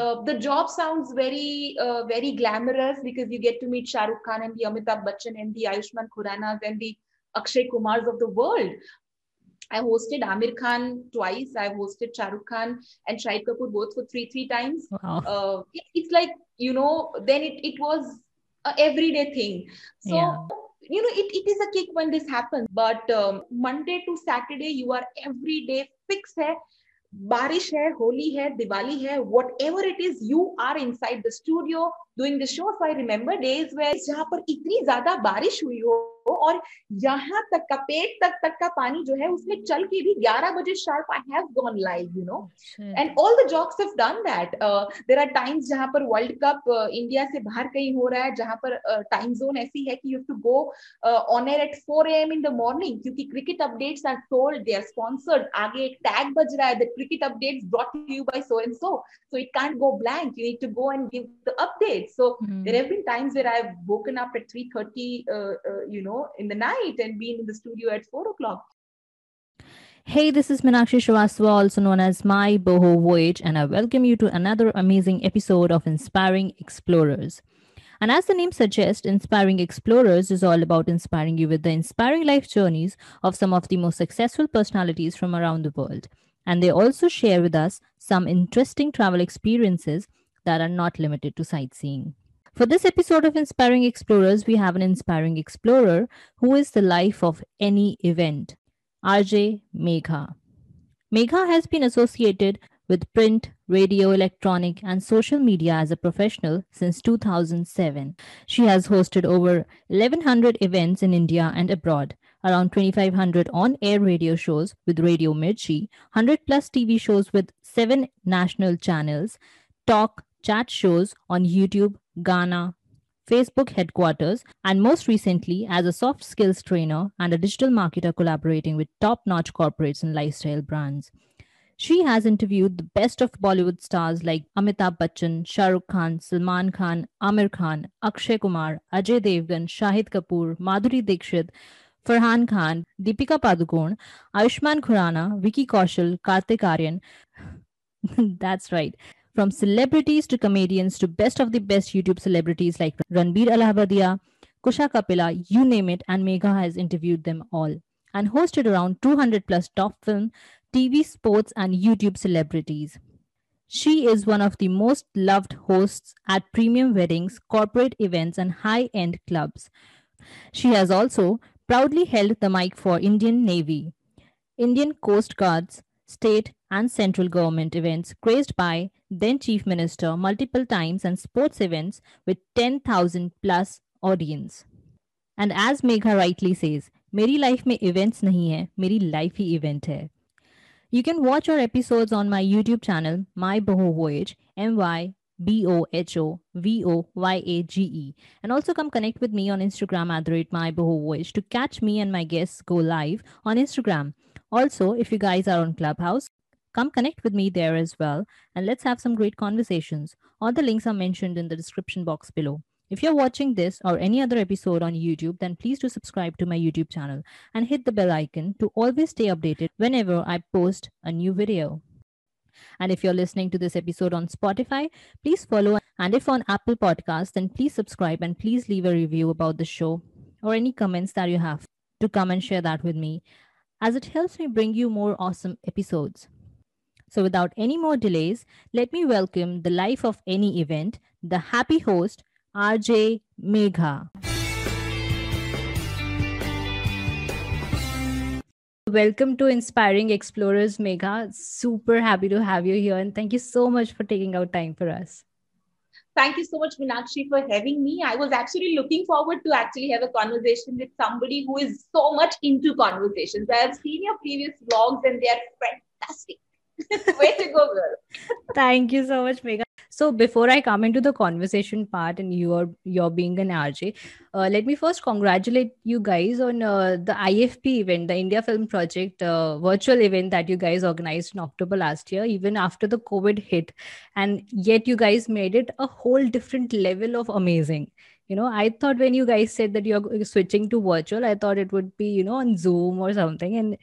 Uh, the job sounds very, uh, very glamorous because you get to meet Shah Rukh Khan and the Amitabh Bachchan and the Ayushmann Khurranas and the Akshay Kumars of the world. I hosted Aamir Khan twice. I've hosted Shah Rukh Khan and Shahid Kapoor both for three, three times. Wow. Uh, it, it's like, you know, then it, it was a everyday thing. So, yeah. you know, it, it is a kick when this happens. But um, Monday to Saturday, you are every day fixed. Hai. बारिश है, होली है, दिवाली है whatever it is you are inside the studio doing the show so I remember days where जहाँ पर इतनी ज़्यादा बारिश हुई हो और यहाँ तक का पेट तक तक का पानी जो है उसमें चल के भी 11 बजे sharp I have gone live you know and all the jocks have done that there are times जहाँ पर वर्ल्ड कप इंडिया से बाहर कहीं हो रहा है जहाँ पर टाइम uh, जोन ऐसी है कि you to go on air at 4 AM in the morning क्योंकि cricket updates are told they are sponsored आगे एक टैग बज रहा है the cricket updates brought to you by so and so so it can't go blank you need to go and give the right so mm. there have been times where i've woken up at 3.30 uh, uh, you know in the night and been in the studio at 4 o'clock Hey, this is Minakshi Shrivastava, also known as My Boho Voyage, and I welcome you to another amazing episode of Inspiring Explorers. And as the name suggests, Inspiring Explorers is all about inspiring you with the inspiring life journeys of some of the most successful personalities from around the world. And they also share with us some interesting travel experiences that are not limited to sightseeing. For this episode of Inspiring Explorers, we have an inspiring explorer who is the life of any event, RJ Megha. Megha has been associated with print, radio, electronic, and social media as a professional since 2007. She has hosted over 1100 events in India and abroad, around 2500 on air radio shows with Radio Mirchi, 100 plus TV shows with seven national channels, talk, chat shows on YouTube, Gaana, Facebook headquarters, and most recently as a soft skills trainer and a digital marketer collaborating with top notch corporates and lifestyle brands. She has interviewed the best of Bollywood stars like Amitabh Bachchan, Shah Rukh Khan, Salman Khan, Aamir Khan, Akshay Kumar, Ajay Devgan, Shahid Kapoor, Madhuri Dixit, Farhan Khan, Deepika Padukone, Ayushmann Khurrana, Vicky Kaushal, Kartik Aaryan. That's right. From celebrities to comedians to best of the best YouTube celebrities like Ranveer Allahbadia, Kusha Kapila, you name it, and Megha has interviewed them all and hosted around 200 plus top film, TV, sports, and YouTube celebrities. She is one of the most loved hosts at premium weddings, corporate events, and high end clubs. She has also proudly held the mic for Indian Navy, Indian Coast Guards, state and central government events graced by then Chief Minister multiple times and sports events with 10,000 plus audience. And as Megha rightly says, मेरी life में events नहीं है मेरी life ही event है You can watch our episodes on my YouTube channel, My Boho Voyage, M Y B O H O V O Y A G E. And also come connect with me on Instagram at the rate My Boho Voyage to catch me and my guests go live on Instagram. Also, if you guys are on Clubhouse, come connect with me there as well and let's have some great conversations. All the links are mentioned in the description box below. If you're watching this or any other episode on YouTube, then please do subscribe to my YouTube channel and hit the bell icon to always stay updated whenever I post a new video. And if you're listening to this episode on Spotify, please follow. And if on Apple Podcasts, then please subscribe and please leave a review about the show or any comments that you have to come and share that with me as it helps me bring you more awesome episodes. So, without any more delays, let me welcome the life of any event, the happy host, RJ Megha. Welcome to Inspiring Explorers, Megha. Super happy to have you here, and thank you so much for taking out time for us. Thank you so much, Minakshi, for having me. I was actually looking forward to actually have a conversation with somebody who is so much into conversations. I have seen your previous vlogs and they are fantastic. Way to go, girl. Thank you so much, Megha. So before I come into the conversation part and you're you're being an RJ, uh, let me first congratulate you guys on uh, the IFP event, the India Film Project uh, virtual event that you guys organized in October last year, even after the COVID hit, and yet you guys made it a whole different level of amazing you know i thought when you guys said that you're switching to virtual i thought it would be you know on zoom or something and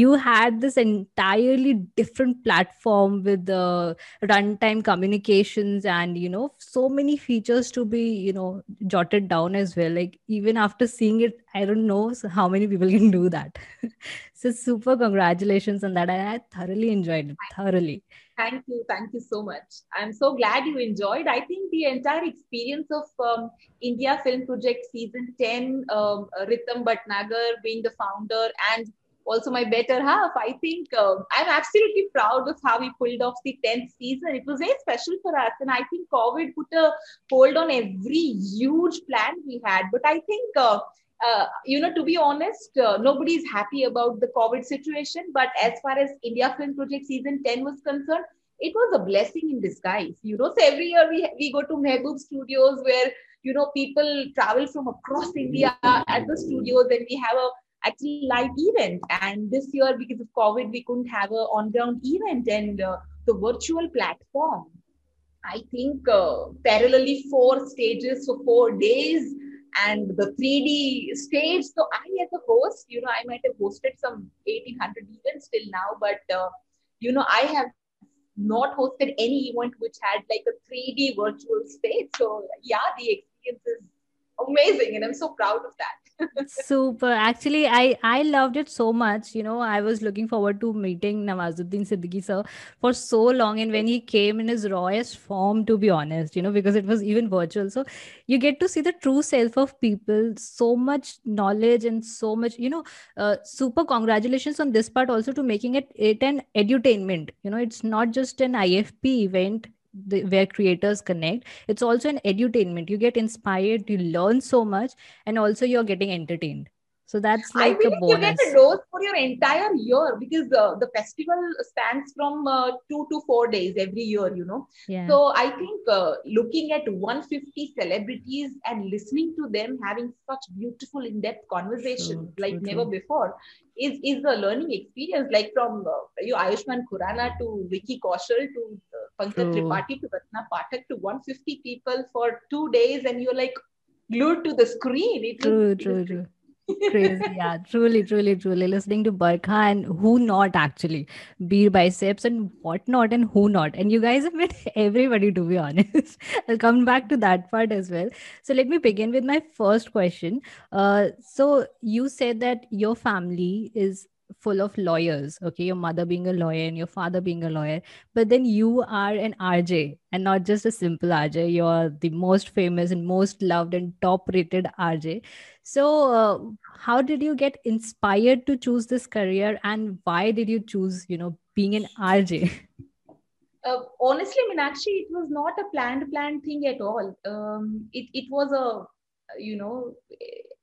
you had this entirely different platform with the runtime communications and you know so many features to be you know jotted down as well like even after seeing it i don't know how many people can do that so super congratulations on that i thoroughly enjoyed it thoroughly Thank you. Thank you so much. I'm so glad you enjoyed. I think the entire experience of um, India Film Project Season 10, um, Ritam Bhatnagar being the founder and also my better half, I think uh, I'm absolutely proud of how we pulled off the 10th season. It was very special for us. And I think COVID put a hold on every huge plan we had. But I think uh, uh, you know, to be honest, uh, nobody is happy about the COVID situation. But as far as India Film Project season 10 was concerned, it was a blessing in disguise. You know, so every year we, we go to Mehboob Studios where, you know, people travel from across India at the studios and we have a actually live event. And this year, because of COVID, we couldn't have a on-ground event and uh, the virtual platform. I think uh, parallelly four stages for four days and the 3D stage. So I, as a host, you know, I might have hosted some 1800 events till now, but uh, you know, I have not hosted any event which had like a 3D virtual stage. So yeah, the experience is amazing, and I'm so proud of that. Super. Actually, I I loved it so much. You know, I was looking forward to meeting Nawazuddin Siddiqui sir for so long, and when he came in his rawest form, to be honest, you know, because it was even virtual, so you get to see the true self of people. So much knowledge and so much, you know, uh, super. Congratulations on this part also to making it it an edutainment. You know, it's not just an IFP event the, where creators connect it's also an edutainment you get inspired you learn so much and also you're getting entertained so that's like I a bonus. You get a dose for your entire year because uh, the festival stands from uh, two to four days every year, you know. Yeah. So I think uh, looking at 150 celebrities and listening to them having such beautiful in-depth conversations true, like true, never true. before is is a learning experience. Like from uh, you Ayushmann Khurrana to Vicky Kaushal to uh, Pankaj Tripathi to Ratna Pathak to 150 people for two days, and you're like glued to the screen. It true, true, true. Crazy yeah. Truly truly truly. Listening to Barkha and who not actually. Beer biceps and what not and who not. And you guys have met everybody to be honest. I'll come back to that part as well. So let me begin with my first question. Uh, so you said that your family is full of lawyers okay? Your mother being a lawyer and your father being a lawyer. But then you are an rj and not just a simple rj you're the most famous and most loved and top rated rj so uh, how did you get inspired to choose this career and why did you choose you know being an rj uh, honestly Meenakshi, it was not a planned planned thing at all. Um, it, it was a you know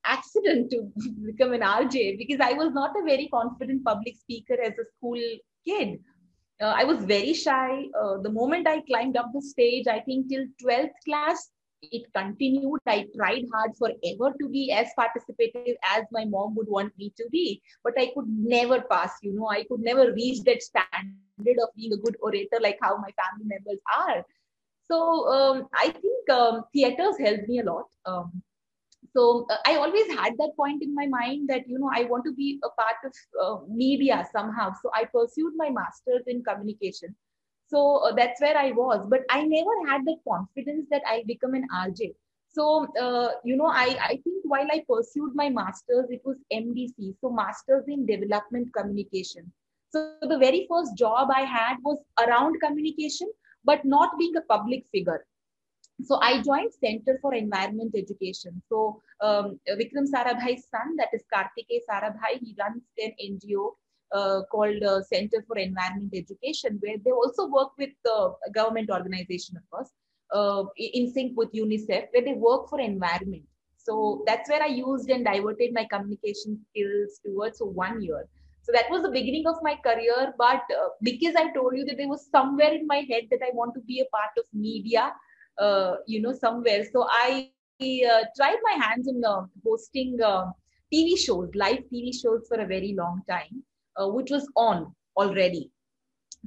accident to become an RJ because I was not a very confident public speaker as a school kid. Uh, I was very shy. Uh, the moment I climbed up the stage, I think till 12th class, it continued. I tried hard forever to be as participative as my mom would want me to be, but I could never pass. You know, I could never reach that standard of being a good orator like how my family members are. So um, I think um, theaters helped me a lot. Um, so uh, i always had that point in my mind that you know i want to be a part of uh, media somehow. So i pursued my masters in communication. So uh, that's where i was. But i never had that confidence that i become an rj so uh, you know I, I think while i pursued my masters it was mdc so masters in development communication. So the very first job i had was around communication but not being a public figure so I joined Center for Environment Education. So um, Vikram Sarabhai's son, that is Kartikeya Sarabhai, he runs an NGO uh, called uh, Center for Environment Education, where they also work with the government organization, of course, uh, in sync with UNICEF, where they work for environment. So that's where I used and diverted my communication skills towards so one year. So that was the beginning of my career. But uh, because I told you that there was somewhere in my head that I want to be a part of media, uh, you know, somewhere. So I uh, tried my hands in uh, hosting uh, TV shows, live TV shows for a very long time, uh, which was on already.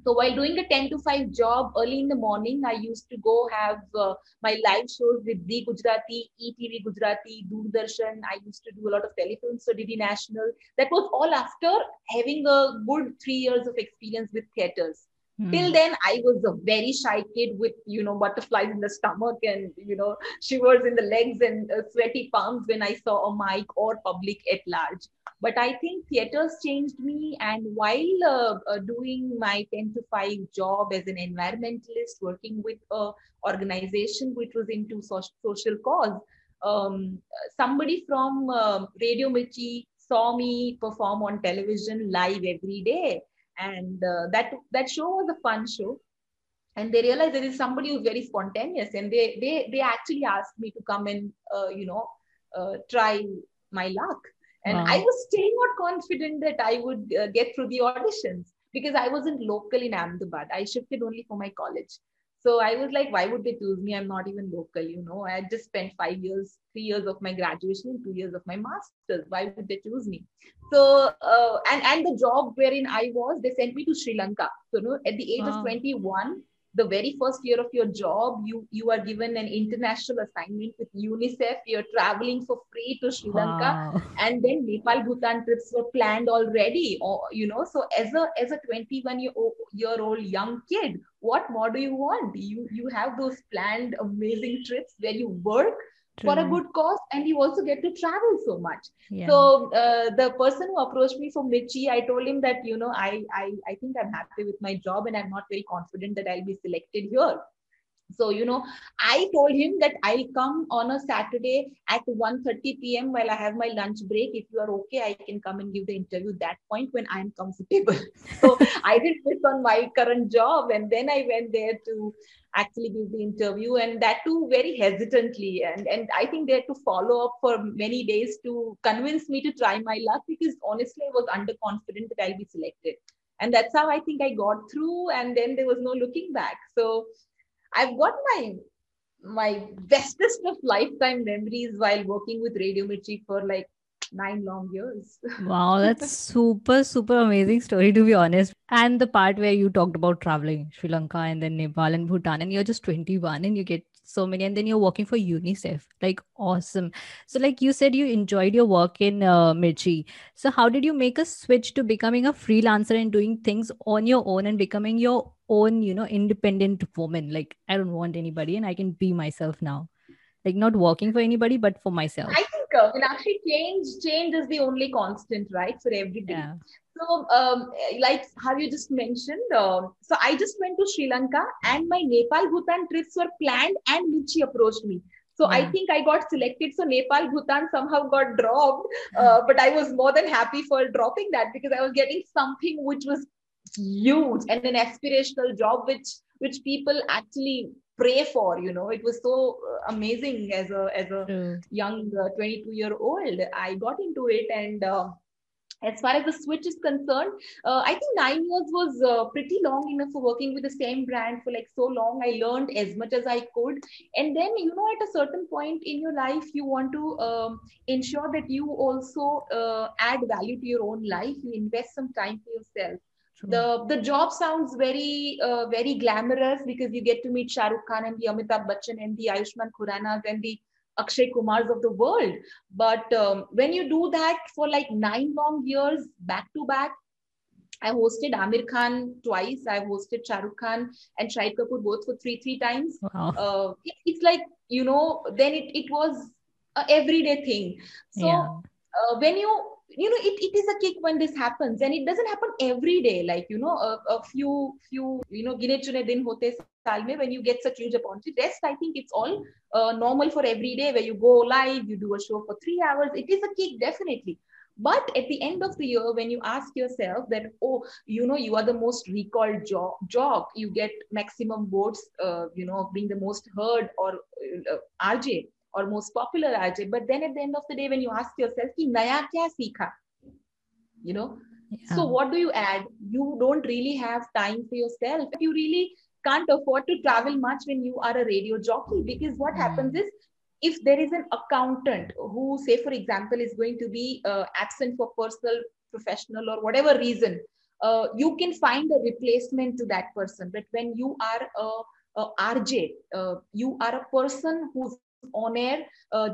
so while doing a 10 to 5 job early in the morning i used to go have uh, my live shows with the gujarati etv gujarati doordarshan i used to do a lot of telefilms for dd national that was all after having a good 3 years of experience with theaters Hmm. Till then, I was a very shy kid with, you know, butterflies in the stomach and, you know, shivers in the legs and uh, sweaty palms when I saw a mic or public at large. But I think theaters changed me. And while uh, uh, doing my 10 to 5 job as an environmentalist, working with a organization which was into so- social cause, um, somebody from uh, Radio Mirchi saw me perform on television live every day and uh, that that show was a fun show. And they realized there is somebody who's very spontaneous and they they they actually asked me to come and uh, you know uh, try my luck. And wow. i was still not confident that i would uh, get through the auditions because i wasn't local in ahmedabad. I shifted only for my college so I was like, why would they choose me? I'm not even local, you know. I had just spent five years, three years of my graduation and two years of my master's. Why would they choose me? So uh, and and the job wherein I was, they sent me to Sri Lanka. So you know, at the age wow. of 21, the very first year of your job, you you are given an international assignment with UNICEF. You're traveling for free to Sri Lanka, wow. and then Nepal, Bhutan trips were planned already. Or you know, so as a as a 21 year old, year old young kid, what more do you want? You you have those planned amazing trips where you work True. for a good cause and you also get to travel so much yeah. so uh, the person who approached me from Mirchi i told him that you know I, I i think i'm happy with my job and i'm not very confident that i'll be selected here so you know i told him that i'll come on a saturday at 1:30 p.m while i have my lunch break. If you are okay i can come and give the interview that point when i'm comfortable. So i did this on my current job and then i went there to actually give the interview and that too very hesitantly. And and i think they had to follow up for many days to convince me to try my luck because honestly i was underconfident that i'll be selected. And that's how i think i got through and then there was no looking back. So I've got my my bestest of lifetime memories while working with Radio Mirchi for like nine long years. wow, that's super, super amazing story to be honest. And the part where you talked about traveling Sri Lanka and then Nepal and Bhutan, and you're just 21 and you get so many and then you're working for unicef like awesome so like you said you enjoyed your work in uh, mirchi so how did you make a switch to becoming a freelancer and doing things on your own and becoming your own you know independent woman like i don't want anybody and i can be myself now like not working for anybody but for myself i think uh, actually change change is the only constant right for everybody yeah. So, um, like how you just mentioned, uh, so I just went to Sri Lanka and my Nepal Bhutan trips were planned and Mirchi approached me. So yeah. I think I got selected. So Nepal Bhutan somehow got dropped, uh, but I was more than happy for dropping that because I was getting something which was huge and an aspirational job which which people actually pray for you know. It was so uh, amazing as a as a mm. young uh, 22 year old i got into it and uh, as far as the switch is concerned uh, i think nine years was uh, pretty long enough for working with the same brand for like so long. I learned as much as i could. And then you know at a certain point in your life you want to um, ensure that you also uh, add value to your own life. You invest some time for yourself the the job sounds very uh, very glamorous because you get to meet Shah Rukh Khan and the Amitabh Bachchan and the Ayushmann Khurranas and the Akshay Kumars of the world. But um, when you do that for like nine long years back to back, I hosted Aamir Khan twice. I've hosted Shah Rukh Khan and Shahid Kapoor both for three three times. Wow. Uh, it, it's like you know, then it it was a everyday thing. So yeah. uh, when you you know it, it is a kick when this happens and it doesn't happen every day. Like you know a, a few few you know gine chune din hote saal mein when you get such huge opportunity rest i think it's all uh, normal for every day where you go live you do a show for three hours. It is a kick definitely. But at the end of the year when you ask yourself that oh you know you are the most recalled job job you get maximum votes uh, you know being the most heard or uh, rj or most popular RJ. But then at the end of the day, when you ask yourself, ki naya kya seekha? You know? Yeah. So what do you add? You don't really have time for yourself. You really can't afford to travel much when you are a radio jockey because what mm. happens is if there is an accountant who say for example is going to be uh, absent for personal professional or whatever reason uh, you can find a replacement to that person but when you are a, a rj uh, you are a person who's on air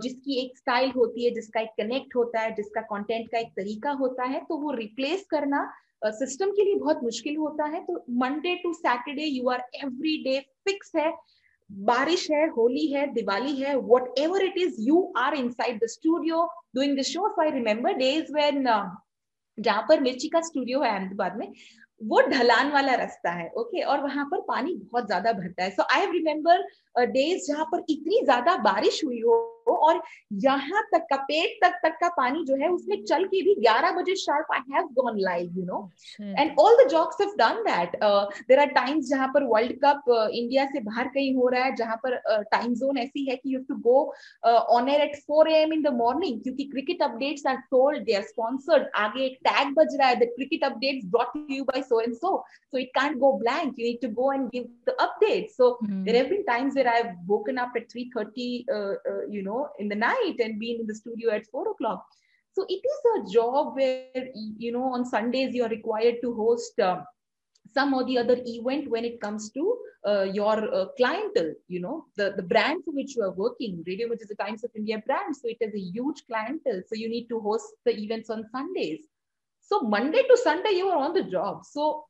जिसकी एक style होती है जिसका एक connect होता है जिसका content का एक तरीका होता है तो वो रिप्लेस करना सिस्टम uh, के लिए बहुत मुश्किल होता है। तो Monday to Saturday you are every day fix है बारिश है होली है दिवाली है whatever it is you are inside the studio doing the show I remember days when जहाँ पर मिर्ची का स्टूडियो है अहमदाबाद में वो ढलान वाला रास्ता है ओके okay? और वहाँ पर पानी बहुत ज़्यादा भरता है सो आई रिमेम्बर डेज़ जहाँ पर इतनी ज़्यादा बारिश हुई हो और यहाँ तक का पेट तक तक का पानी जो है उसमें चल के भी 11 बजे sharp I have gone live you know and all the jocks have done that there are times जहाँ पर वर्ल्ड कप इंडिया से बाहर कहीं हो रहा है जहाँ पर टाइम uh, जोन ऐसी है कि you have to go on air at 4 AM in the morning क्योंकि cricket updates are told they are sponsored आगे एक टैग बज रहा है the cricket updates brought to you by so and so so it can't go blank you need to go and give the update so there have been times where I have woken up at 3:30 uh, uh, you know in the night and being in the studio at 4 o'clock. So it is a job where you know on sundays you are required to host uh, some or the other event when it comes to uh, your uh, clientele you know the the brand for which you are working. Radio which is the times of india brand so it has a huge clientele. So you need to host the events on sundays. So monday to sunday you are on the job. So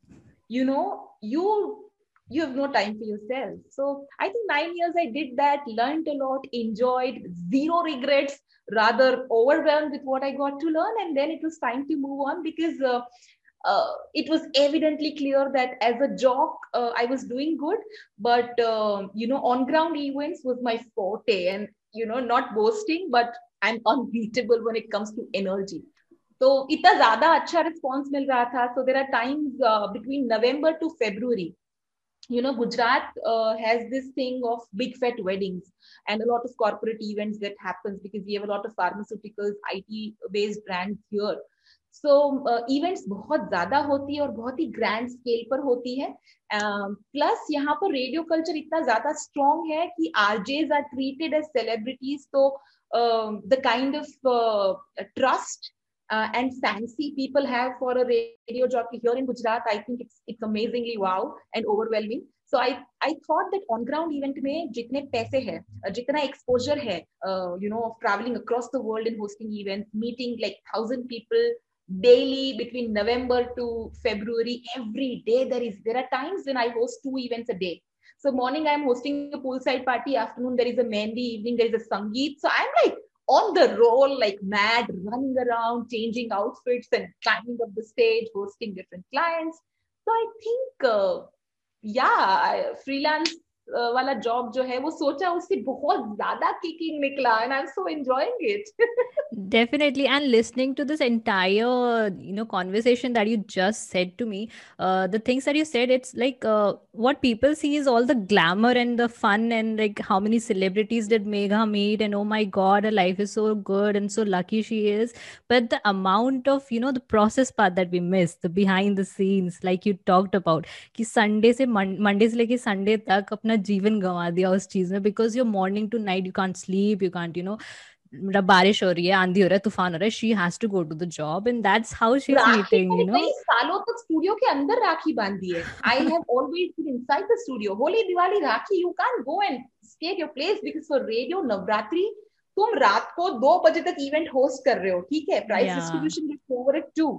you know you you have no time for yourself. So I think nine years I did that, learned a lot, enjoyed, zero regrets, rather overwhelmed with what I got to learn. And then it was time to move on because uh, uh, it was evidently clear that as a jock, uh, I was doing good, but uh, you know, on ground events was my forte, and you know, not boasting, but I'm unbeatable when it comes to energy. तो इतना ज्यादा अच्छा response मिल रहा था सो देर are times between November to February you know gujarat uh, has this thing of big fat weddings and a lot of corporate events that happens because we have a lot of pharmaceuticals it based brands here so events बहुत ज़्यादा होती है और बहुत ही grand scale पर होती है plus uh, यहाँ पर रेडियो कल्चर इतना ज़्यादा स्ट्रॉन्ग है कि RJs are treated as celebrities तो the kind of trust uh, and fancy people have for a radio jockey here in Gujarat, I think it's it's amazingly wow and overwhelming. So I I thought that on ground event में जितने पैसे है जितना exposure है uh, you know of traveling across the world and hosting events, meeting like thousand people daily between November to February every day there is there are times when I host two events a day. So morning I'm hosting a poolside party, afternoon there is a Mehndi, evening there is a Sangeet. So I'm like on the roll like mad, running around, changing outfits and climbing up the stage, hosting different clients. So I think, uh, yeah, freelance वाला job जो है, वो सोचा उससे बहुत ज़्यादा kicking निकला and I am so enjoying it definitely and listening to this entire you know conversation that you just said to me the things that you said it's like what people see is all the glamour and the fun and like how many celebrities did Megha met and oh my God life is so good and so lucky she is but the amount of you know the process part that we miss the behind the scenes like you talked about कि Sunday से Monday से लेके Sunday तक अपना जीवन गंवा दिया उस चीज़ में because your morning to night you can't sleep you can't you know मतलब बारिश हो रही है आंधी हो रहा है तूफ़ान हो रहा है she has to go to the job and that's how she is meeting you know सालों तक स्टूडियो के अंदर राखी बांधी है। I have always been inside the studio Holi Diwali Rakhi you can't go and stay your place because for radio Navratri तुम रात को दो बजे तक इवेंट होस्ट कर रहे हो ठीक है? Price distribution gets over at 2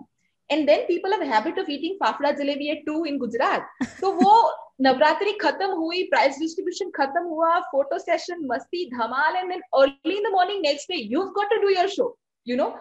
and then people have habit of eating fafda jalebi at two in Gujarat तो वो नवरात्रि खत्म हुई प्राइस डिस्ट्रीब्यूशन खत्म हुआ फ़ोटो सेशन मस्ती धमाल and then early in the morning next day you got to do your show you know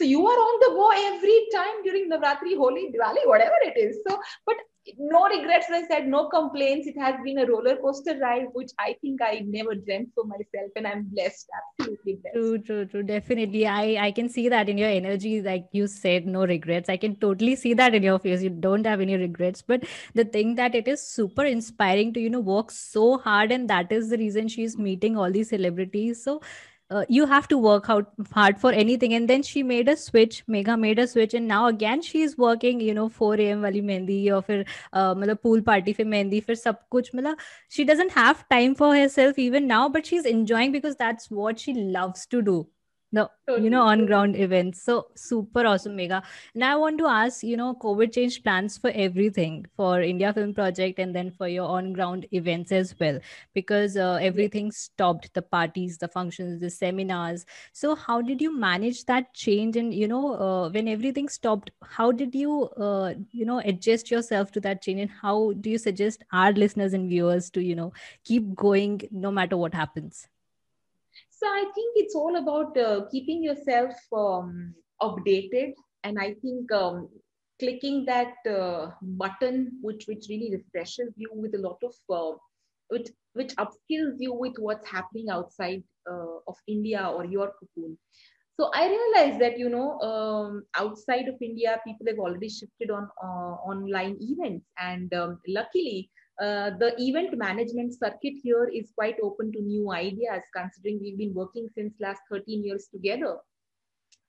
so you are on the go every time during navratri holi diwali whatever it is. So but no regrets i said no complaints. It has been a roller coaster ride which i think i never dreamt for myself and i'm blessed absolutely blessed. True true true. Definitely i i can see that in your energy like you said no regrets. I can totally see that in your face. You don't have any regrets. But the thing that it is super inspiring to you know work so hard and that is the reason she's meeting all these celebrities. So uh, you have to work out hard for anything. And then she made a switch Megha made a switch. And now again she's working you know 4 am wali mehndi or for, uh, pool party for mehndi for. sab kuch. Matlab she doesn't have time for herself even now but she's enjoying because that's what she loves to do no you know on ground events. So super awesome Megha now i want to ask you know covid changed plans for everything for india film project and then for your on ground events as well because uh, everything stopped the parties the functions the seminars. So how did you manage that change? And you know uh, when everything stopped how did you uh, you know adjust yourself to that change? And how do you suggest our listeners and viewers to you know keep going no matter what happens so I think it's all about uh, keeping yourself um, updated, and I think um, clicking that uh, button, which which really refreshes you with a lot of uh, which which upskills you with what's happening outside uh, of India or your cocoon. So I realized that you know um, outside of India, people have already shifted on uh, online events, and um, luckily uh, the event management circuit here is quite open to new ideas considering we've been working since last 13 years together.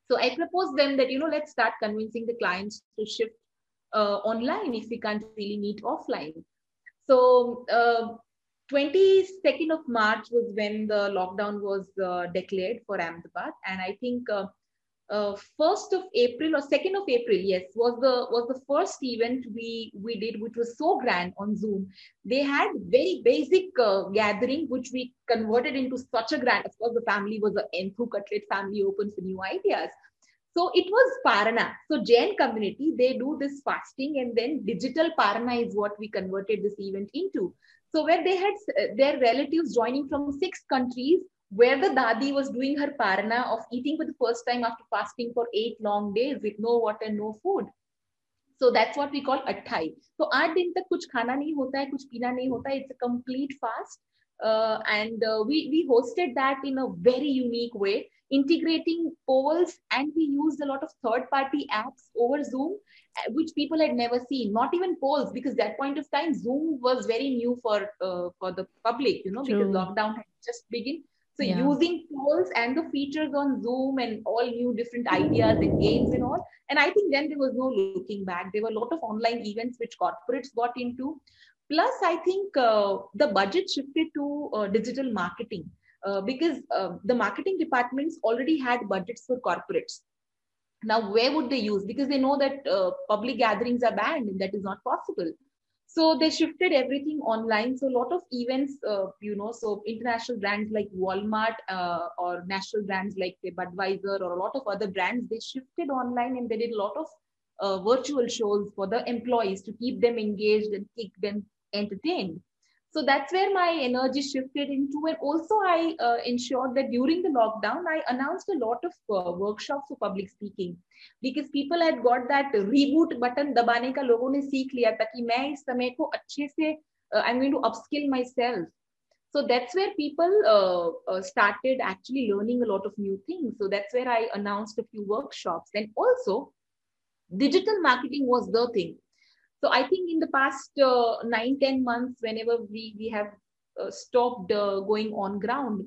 So i propose them that you know let's start convincing the clients to shift uh, online if we can't really meet offline. So uh, 22nd of march was when the lockdown was uh, declared for ahmedabad. And i think uh, first of April or second of April, yes, was the was the first event we we did, which was so grand on Zoom. They had very basic uh, gathering, which we converted into such a grand. Of course, the family was a Enthu Cutlet family, open for new ideas. So it was Parana. So Jain community, they do this fasting, and then digital Parana is what we converted this event into. So where they had uh, their relatives joining from six countries where the dadi was doing her parana of eating for the first time after fasting for eight long days with no water, no food. So that's what we call atthai. So आठ दिन तक कुछ खाना नहीं होता है कुछ पीना नहीं होता It's a complete fast. Uh, and uh, we we hosted that in a very unique way integrating polls and we used a lot of third party apps over zoom uh, which people had never seen not even polls because that point of time zoom was very new for uh, for the public you know True. because lockdown had just begun so yeah. using tools and the features on Zoom and all new different ideas and games and all. And I think then there was no looking back. There were a lot of online events which corporates got into. Plus, I think uh, the budget shifted to uh, digital marketing uh, because uh, the marketing departments already had budgets for corporates. Now, where would they use? Because they know that uh, public gatherings are banned and that is not possible so they shifted everything online. So a lot of events uh, you know so international brands like walmart uh, or national brands like budweiser or a lot of other brands they shifted online and they did a lot of uh, virtual shows for the employees to keep them engaged and keep them entertained so that's where my energy shifted into and also i uh, ensured that during the lockdown i announced a lot of uh, workshops for public speaking. Because people had got that reboot button dabane ka logon ne seekh liya tha ki main is samay ko acche se uh, i'm going to upskill myself. So that's where people uh, uh, started actually learning a lot of new things. So that's where i announced a few workshops. And also digital marketing was the thing. so I think in the past uh, nine ten months, whenever we, we have uh, stopped uh, going on ground,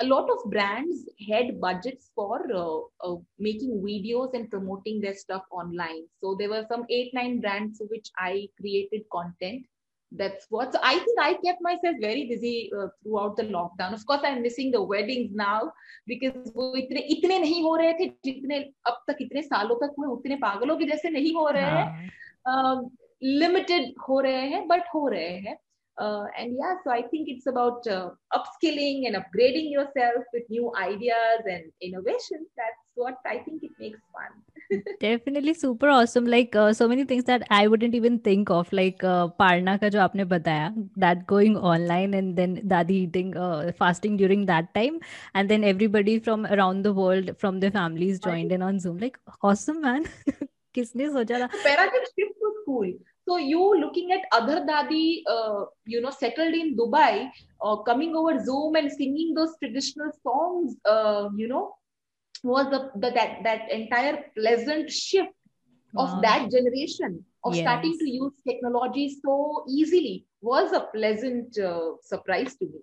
a lot of brands had budgets for uh, uh, making videos and promoting their stuff online. So there were some eight, nine brands which I created content. That's what so I think I kept myself very busy uh, throughout the lockdown. Of course, I'm missing the weddings now because वो इतने इतने नहीं हो रहे थे जितने अब तक इतने सालों तक हुए उतने पागलों के जैसे नहीं हो रहे हैं limited ho rahe hain, but ho rahe hain. Uh, and yeah, so I think it's about uh, upskilling and upgrading yourself with new ideas and innovation. That's what I think it makes fun. Definitely super awesome. Like uh, so many things that I wouldn't even think of. Like uh, Parna ka jo aapne bataya, that going online and then Dadi eating uh, fasting during that time, and then everybody from around the world from their families joined in on Zoom. Like awesome, man. किसने सोचा था? Paradigm shift was cool. so you looking at other dadi, uh, you know, settled in Dubai, uh, coming over Zoom and singing those traditional songs, uh, you know, was the, the that that entire pleasant shift wow. of that generation of yes. starting to use technology so easily was a pleasant uh, surprise to me.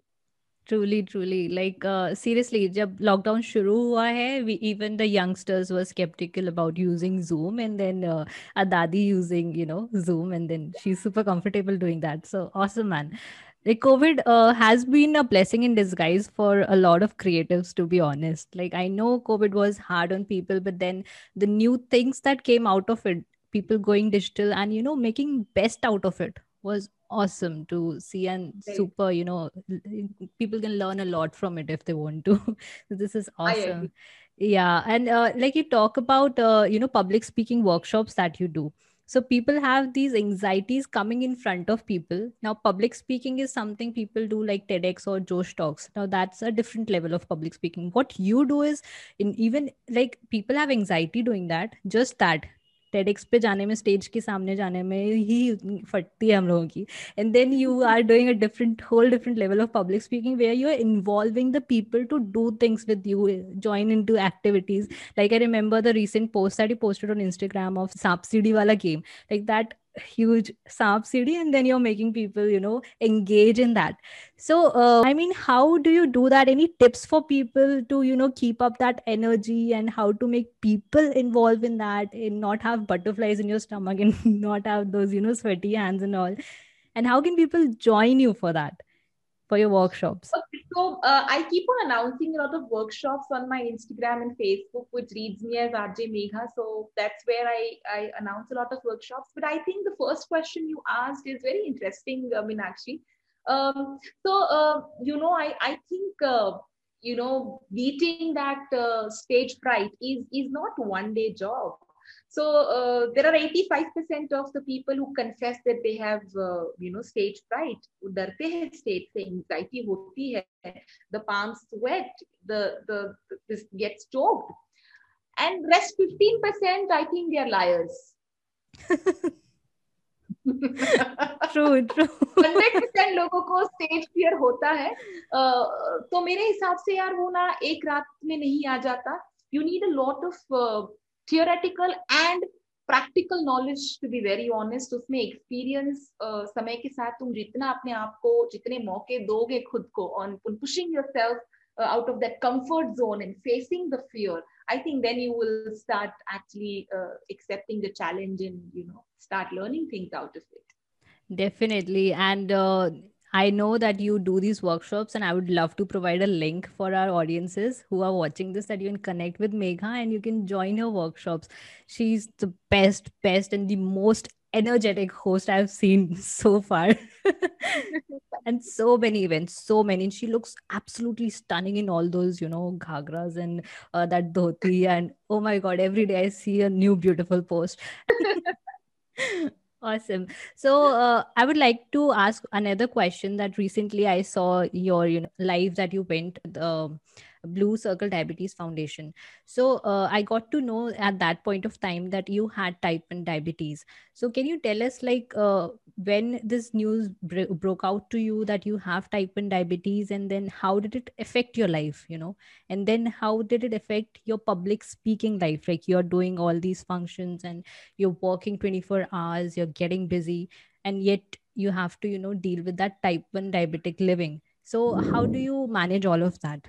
Truly truly like uh, seriously jab lockdown shuru we even the youngsters were skeptical about using zoom and then uh, a dadi using you know zoom and then she's super comfortable doing that. So awesome man. Like covid uh, has been a blessing in disguise for a lot of creatives to be honest. Like i know covid was hard on people but then the new things that came out of it people going digital and you know making best out of it was awesome to see and right. super you know people can learn a lot from it if they want to. This is awesome. Yeah and uh, like you talk about uh, you know public speaking workshops that you do. So people have these anxieties coming in front of people. Now public speaking is something people do like tedx or josh talks. Now that's a different level of public speaking. What you do is in even like people have anxiety doing that just that TEDx पे जाने में stage के सामने जाने में ही फटती है हम लोगों की। And then you are doing a different whole different level of public speaking way you are involving the people to do things with you join in to activities like I remember the recent post that posted on Instagram of सापसीडी वाला game like that huge cd and then you're making people you know engage in that. So uh, i mean how do you do that? Any tips for people to you know keep up that energy and how to make people involved in that and not have butterflies in your stomach and not have those you know sweaty hands and all? And how can people join you for that for your workshops? So uh, I keep on announcing a lot of workshops on my Instagram and Facebook, which reads me as RJ Megha. So that's where I, I announce a lot of workshops. But I think the first question you asked is very interesting, uh, Meenakshi. Um, so, uh, you know, I, I think, uh, you know, beating that uh, stage fright is, is not one day job. So uh, there are 85% of the people who confess that they have, uh, you know, stage fright. डरते हैं stage से anxiety होती है. The palms sweat. The the this gets choked. And rest 15%, I think they are liars. true, true. 100% लोगों को stage fear होता है तो मेरे हिसाब से यार वो ना एक रात में नहीं आ जाता you need a lot of theoretical and practical knowledge to be very honest उसमें एक्सपीरियंस uh, समय के साथ तुम जितना अपने आप को जितने मौके दोगे खुद को on pushing yourself out of that comfort zone and facing the fear I think then you will start actually uh, accepting the challenge and you know start learning things out of it. Definitely, and uh, I know that you do these workshops, and I would love to provide a link for our audiences who are watching this that you can connect with Megha and you can join her workshops. She's the best, best, and the most energetic host I've seen so far. and so many events, so many. And she looks absolutely stunning in all those, you know, ghagras and uh, that dhoti. And oh my God, every day I see a new beautiful post. Awesome. So uh, I would like to ask another question that recently I saw your you know live that you went the Blue Circle Diabetes Foundation. So uh, I got to know at that point of time that you had type 1 diabetes. So can you tell us like uh, when this news br- broke out to you that you have type 1 diabetes and then how did it affect your life, you know? And then how did it affect your public speaking life? Like you're doing all these functions and you're working 24 hours, you're getting busy and yet you have to, you know, deal with that type 1 diabetic living. So how do you manage all of that?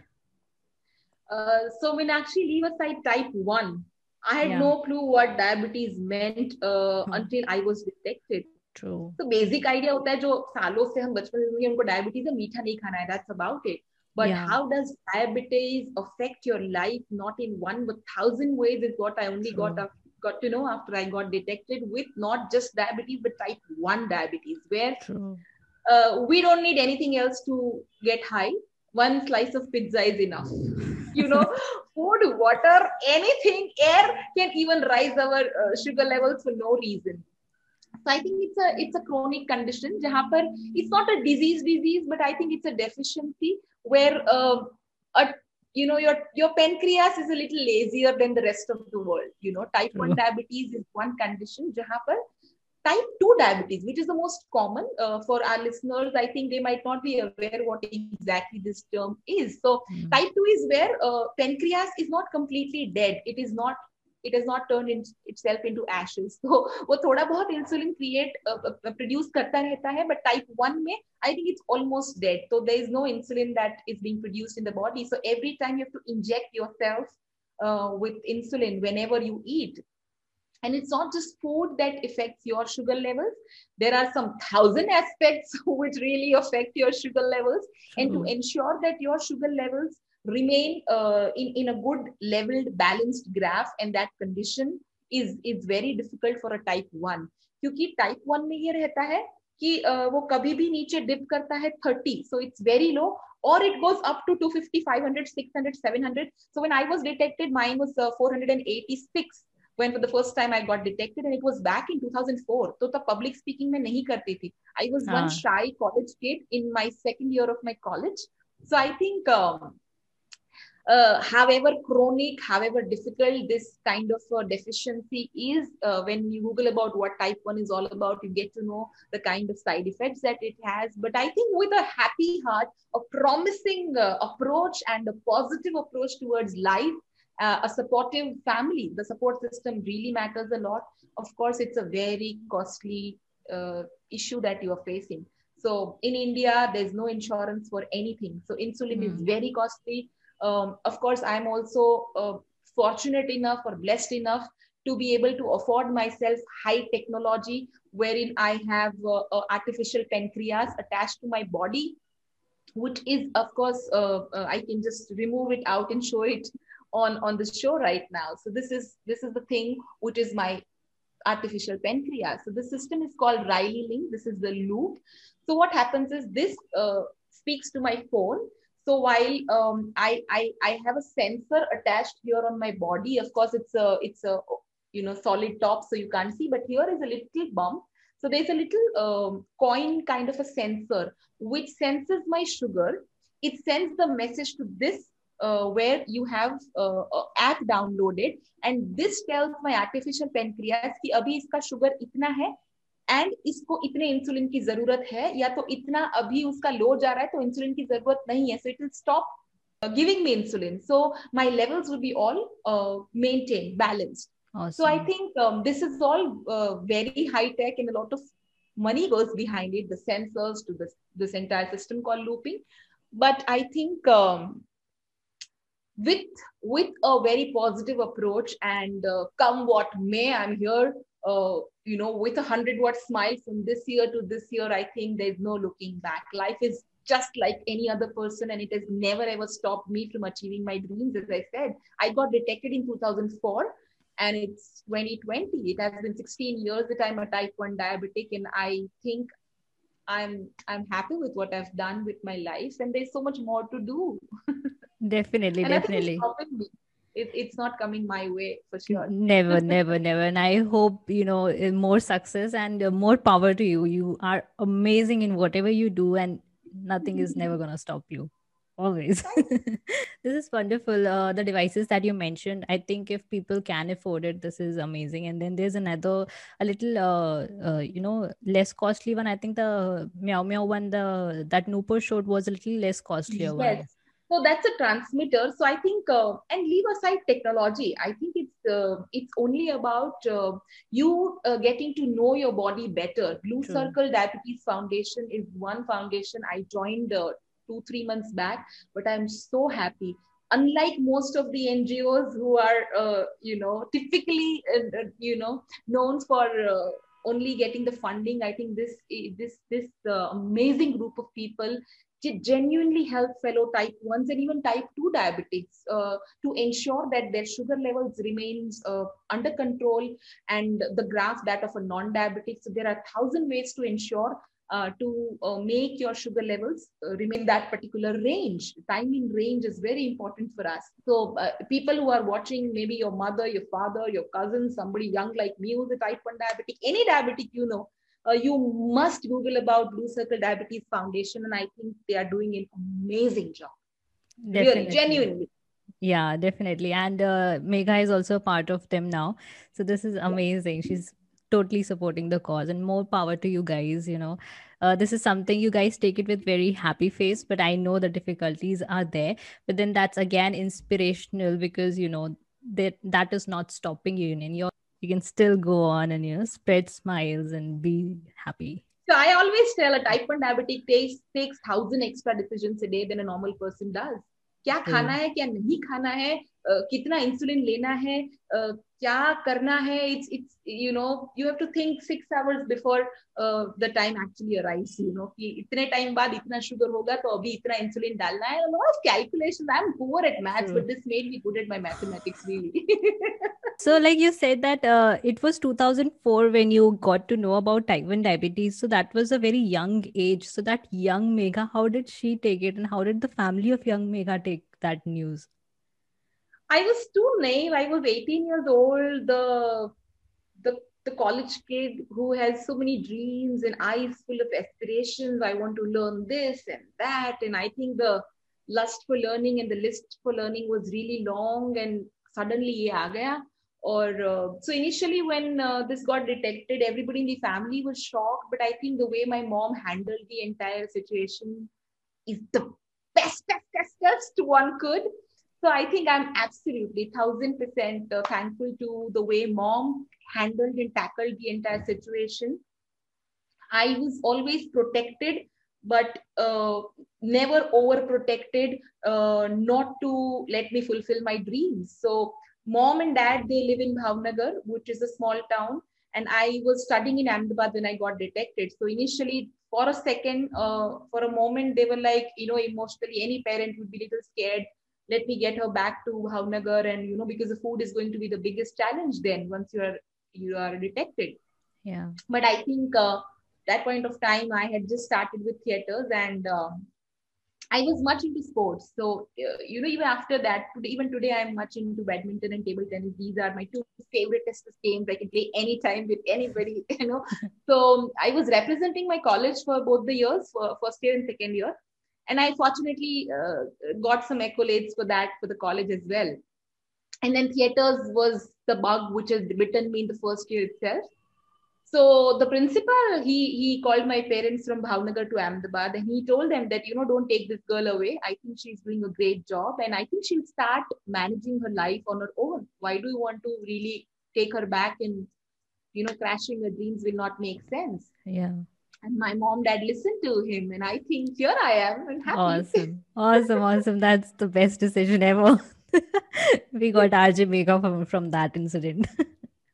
Uh, so when actually leave aside type 1, I had yeah. no clue what diabetes meant uh, hmm. until I was detected. True. So basic idea होता है जो सालों से हम बचपन में उनको diabetes है मीठा नहीं खाना है that's about it. But yeah. how does diabetes affect your life? Not in one but thousand ways is what I only True. got got to know after I got detected with not just diabetes but type one diabetes, where uh, we don't need anything else to get high. one slice of pizza is enough. You know food water anything air can even rise our uh, sugar levels for no reason. So i think it's a it's a chronic condition jahan par it's not a disease disease but i think it's a deficiency where uh, a you know your your pancreas is a little lazier than the rest of the world. You know type 1 diabetes is one condition jahan par type 2 diabetes which is the most common uh, for our listeners i think they might not be aware what exactly this term is so mm. type 2 is where uh, pancreas is not completely dead it is not it has not turned in, itself into ashes so वो थोड़ा बहुत insulin create uh, uh, produce करता रहता है but type 1 में I think it's almost dead so there is no insulin that is being produced in the body so every time you have to inject yourself uh, with insulin whenever you eat and it's not just food that affects your sugar levels there are some thousand aspects which really affect your sugar levels and to ensure that your sugar levels remain uh, in, in a good leveled balanced graph and that condition is is very difficult for a type 1 क्योंकि type 1 में ये रहता है कि uh, वो कभी भी नीचे डिप करता है 30 so it's very low or it goes up to 250 500 600 700 so when i was detected mine was uh, 486 when for the first time I got detected and it was back in 2004. So the public speaking mein nahi karti thi. I was one shy college kid in my second year of my college. So I think um, uh, however chronic, however difficult this kind of uh, deficiency is, uh, when you Google about what type 1 is all about, you get to know the kind of side effects that it has. But I think with a happy heart, a promising uh, approach and a positive approach towards life, uh, a supportive family the support system really matters a lot of course it's a very costly uh, issue that you are facing so in india there's no insurance for anything so insulin mm. is hmm. very costly um, of course i'm also uh, fortunate enough or blessed enough to be able to afford myself high technology wherein i have uh, artificial pancreas attached to my body which is of course uh, uh, i can just remove it out and show it on on the show right now. So this is this is the thing which is my artificial pancreas. So the system is called RileyLink. This is the loop. So what happens is this uh, speaks to my phone. So while um, I, I i have a sensor attached here on my body. Of course it's a it's a you know solid top so you can't see. But here is a little bump. So there's a little um, coin kind of a sensor which senses my sugar. It sends the message to this uh, where you have uh, app downloaded and this tells my artificial pancreas कि अभी इसका sugar इतना है and इसको इतने insulin की जरूरत है या तो इतना अभी उसका लो जा रहा है तो इंसुलिन की जरूरत नहीं है so it will stop giving me insulin so my levels will be all uh, maintained balanced awesome. so i think um, this is all uh, very high tech and a lot of money goes behind it the sensors to this this entire system called looping but i think um, with with a very positive approach and uh, come what may i'm here uh, you know with a 100 watt smile from this year to this year i think there's no looking back. Life is just like any other person and it has never ever stopped me from achieving my dreams as i said. I got detected in 2004 and it's 2020 it has been 16 years that i'm a type 1 diabetic and i think i'm i'm happy with what i've done with my life and there's so much more to do definitely and definitely. it, it's not coming my way for sure. Never never never. And i hope you know more success and more power to you. You are amazing in whatever you do and nothing is never going to stop you. Always. This is wonderful. Uh, the devices that you mentioned i think if people can afford it this is amazing. And then there's another a little uh, uh, you know less costly one. I think the MiaoMiao one the that Nupur showed was a little less costly yes. one so that's a transmitter. So i think uh, and leave aside technology. I think it's uh, it's only about uh, you uh, getting to know your body better. Blue True. circle diabetes foundation is one foundation i joined uh, 2 3 months back but i'm so happy. Unlike most of the ngos who are uh, you know typically you know known for only getting the funding i think this this this amazing group of people genuinely help fellow type 1s and even type 2 diabetics uh, to ensure that their sugar levels remains uh, under control. And the graph that of a non-diabetic so there are thousand ways to ensure uh, to uh, make your sugar levels uh, remain that particular range. Time in range is very important for us. So uh, people who are watching maybe your mother your father your cousin somebody young like me who's a type 1 diabetic any diabetic you know uh, you must Google about Blue Circle Diabetes Foundation, and I think they are doing an amazing job. Definitely. Really, genuinely. Yeah, definitely. And uh, Megha is also a part of them now. So this is amazing. She's totally supporting the cause and more power to you guys you know uh, this is something you guys take it with very happy face but i know the difficulties are there but then that's again inspirational because you know that that is not stopping you in your you can still go on and you know spread smiles and be happy so i always tell a type 1 diabetic takes takes thousand extra decisions a day than a normal person does क्या खाना है क्या नहीं खाना है कितना insulin लेना है क्या करना है it's it's you know you have to think six hours before the time actually arrives you know कि इतने टाइम बाद इतना शुगर होगा तो अभी इतना इंसुलिन डालना है lot of calculation I am poor at maths but this made me good at my mathematics really so like you said that uh, it was 2004 when you got to know about type 1 diabetes so that was a very young age so that young megha how did she take it and how did the family of young megha take that news I was too naive. I was 18 years old. The the the college kid who has so many dreams and eyes full of aspirations. I want to learn this and that. And I think the lust for learning and the list for learning was really long. And suddenly, yeah, gaya. Or uh, so initially, when uh, this got detected, everybody in the family was shocked. But I think the way my mom handled the entire situation is the best, best, best, best one could so I think I'm absolutely thousand percent uh, thankful to the way mom handled and tackled the entire situation. I was always protected, but uh, never overprotected, uh, not to let me fulfill my dreams. So mom and dad, they live in Bhavnagar, which is a small town. And I was studying in Ahmedabad when I got detected. So initially, for a second, uh, for a moment, they were like, you know, emotionally, any parent would be a little scared let me get her back to Bhavnagar and you know because the food is going to be the biggest challenge then once you are you are detected. Yeah. But I think uh, that point of time I had just started with theaters and um, I was much into sports. So uh, you know even after that today, even today I'm much into badminton and table tennis. These are my two favorite games. I can play anytime with anybody. You know. so I was representing my college for both the years, for first year and second year and i fortunately uh, got some accolades for that for the college as well. And then theaters was the bug which has bitten me in the first year itself. So the principal he he called my parents from bhavnagar to ahmedabad and he told them that you know don't take this girl away. I think she's doing a great job and i think she'll start managing her life on her own. Why do you want to really take her back and you know crashing her dreams will not make sense. Yeah and my mom dad listened to him and i think here i am and happy. Awesome. Awesome awesome. That's the best decision ever. We got rj megha from, from that incident.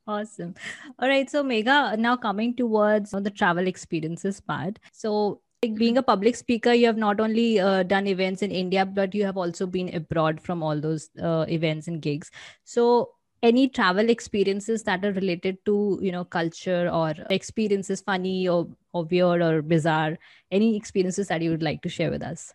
Awesome. All right so Megha now coming towards the travel experiences part. So like being a public speaker you have not only uh, done events in india but you have also been abroad from all those uh, events and gigs. So any travel experiences that are related to you know culture or experiences funny or, or weird or bizarre? Any experiences that you would like to share with us?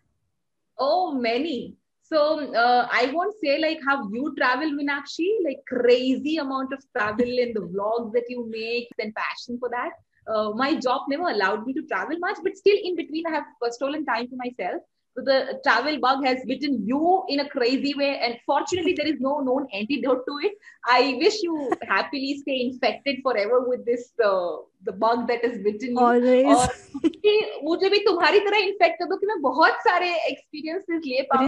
Oh many. So uh, i won't say like how you travel Meenakshi like crazy amount of travel in the vlogs that you make and passion for that. Uh, my job never allowed me to travel much but still in between i have stolen time for myself the travel bug has bitten you in a crazy way, and fortunately, there is no known antidote to it. I wish you happily stay infected forever with this uh, the bug that has bitten you. Always. और मुझे भी तुम्हारी तरह infect कर दो कि मैं बहुत सारे एक्सपीरियंसेस ले पाऊँ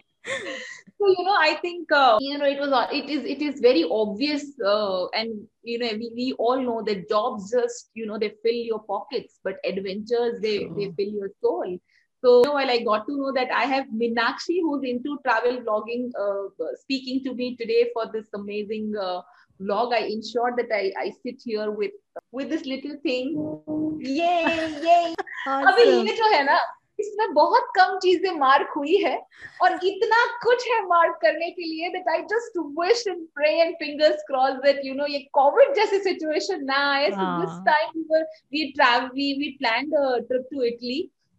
so you know i think uh, you know it was it is it is very obvious uh, and you know we, we all know that jobs just you know they fill your pockets but adventures they sure. they fill your soul so while I got to know that I have Meenakshi, who's into travel vlogging, uh, speaking to me today for this amazing uh, vlog, I ensured that I, I sit here with with this little thing. Yay, yay! अभी ये जो है ना इसमें बहुत कम चीजें mark हुई है और इतना कुछ है मार्क करने के लिए that I just wish and pray and fingers crossed that you know ये कोविड जैसी सिचुएशन ना आए so this time we were we travel we we planned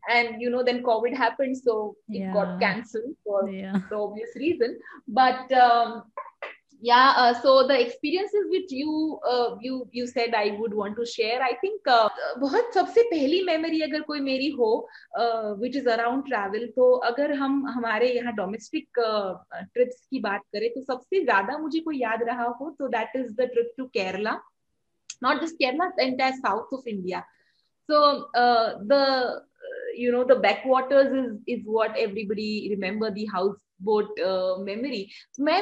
trip to and you know then covid happened so it yeah. got cancelled for yeah. the obvious reason but um, yeah uh, so the experiences which you uh, you you said i would want to share i think uh, बहुत सबसे पहली memory अगर कोई मेरी हो which is around travel तो अगर हम हमारे यहाँ डोमेस्टिक ट्रिप्स की बात करें तो सबसे ज़्यादा मुझे कोई याद रहा हो तो that is the trip to Kerala not just Kerala, the entire south of India. So uh, the you know the backwaters is is what everybody remember the houseboat uh, memory मैं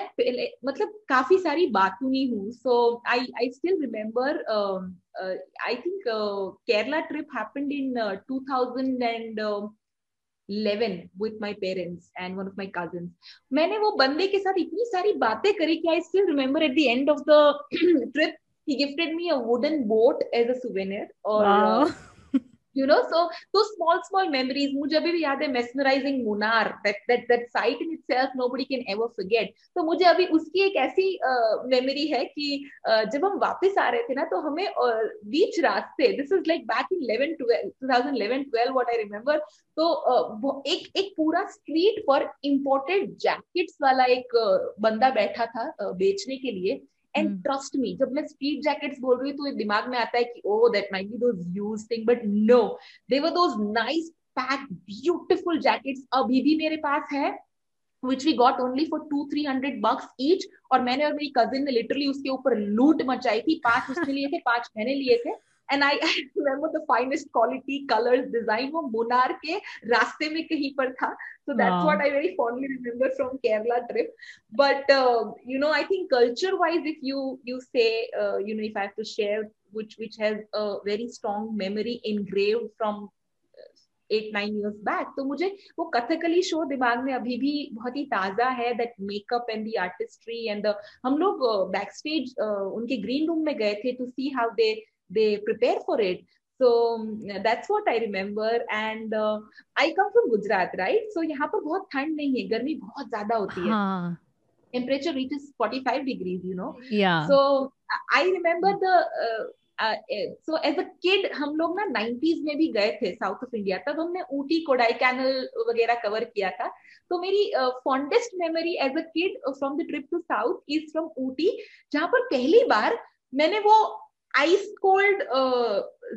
मतलब काफी सारी बातूनी हूँ so I I still remember um, uh, I think uh, Kerala trip happened in uh, 2000 and uh, 11 with my parents and one of my cousins मैंने वो बंदे के साथ इतनी सारी बातें करी कि I still remember at the end of the trip he gifted me a wooden boat as a souvenir or wow. uh, you know so those small small memories मुझे अभी भी याद है mesmerizing Munnar that that that site in itself nobody can ever forget तो मुझे अभी उसकी एक ऐसी मेमोरी uh, है कि uh, जब हम वापस आ रहे थे ना तो हमें बीच uh, रास्ते this is like back in 11 12 2011 12 what I remember तो uh, एक एक पूरा स्ट्रीट पर इंपोर्टेड जैकेट्स वाला एक uh, बंदा बैठा था uh, बेचने के लिए एंड ट्रस्ट मी जब मैं स्ट्रीट जैकेट बोल रही हूँ तो दिमाग में आता है कि ओ that might be those use thing but no they were those nice pack beautiful jackets अभी भी मेरे पास है which we got only for two three hundred bucks each. और मैंने और मेरी कजिन ने लिटरली उसके ऊपर लूट मचाई थी पाँच उसने लिए थे पाँच मैंने लिए थे। And I remember the finest quality colour design वो मुनार के रास्ते में कहीं पर था। So that's what I very fondly remember from Kerala trip but you know I think culture wise if you you say you know if I to share which which has a very strong memory engrave from eight nine years back तो मुझे वो Kathakali show दिमाग में अभी भी बहुत ही ताज़ा है that makeup and the artistry and हम लोग बैक स्टेज उनके ग्रीन रूम में गए थे to see how they they prepare for it. So that's what i remember. And uh, i come from gujarat right? So यहाँ पर बहुत ठंड नहीं है गर्मी बहुत ज़्यादा होती है। हाँ. temperature reaches 45 degrees you know? Yeah so i remember the uh, so as a kid हम लोग ना 90s में भी गए थे साउथ ऑफ़ इंडिया तब हमने ऊटी कोडाई कैनल वगैरह कवर किया था। तो मेरी fondest memory as a kid from the trip to south is from Ooty जहाँ पर पहली बार मैंने वो आइस कोल्ड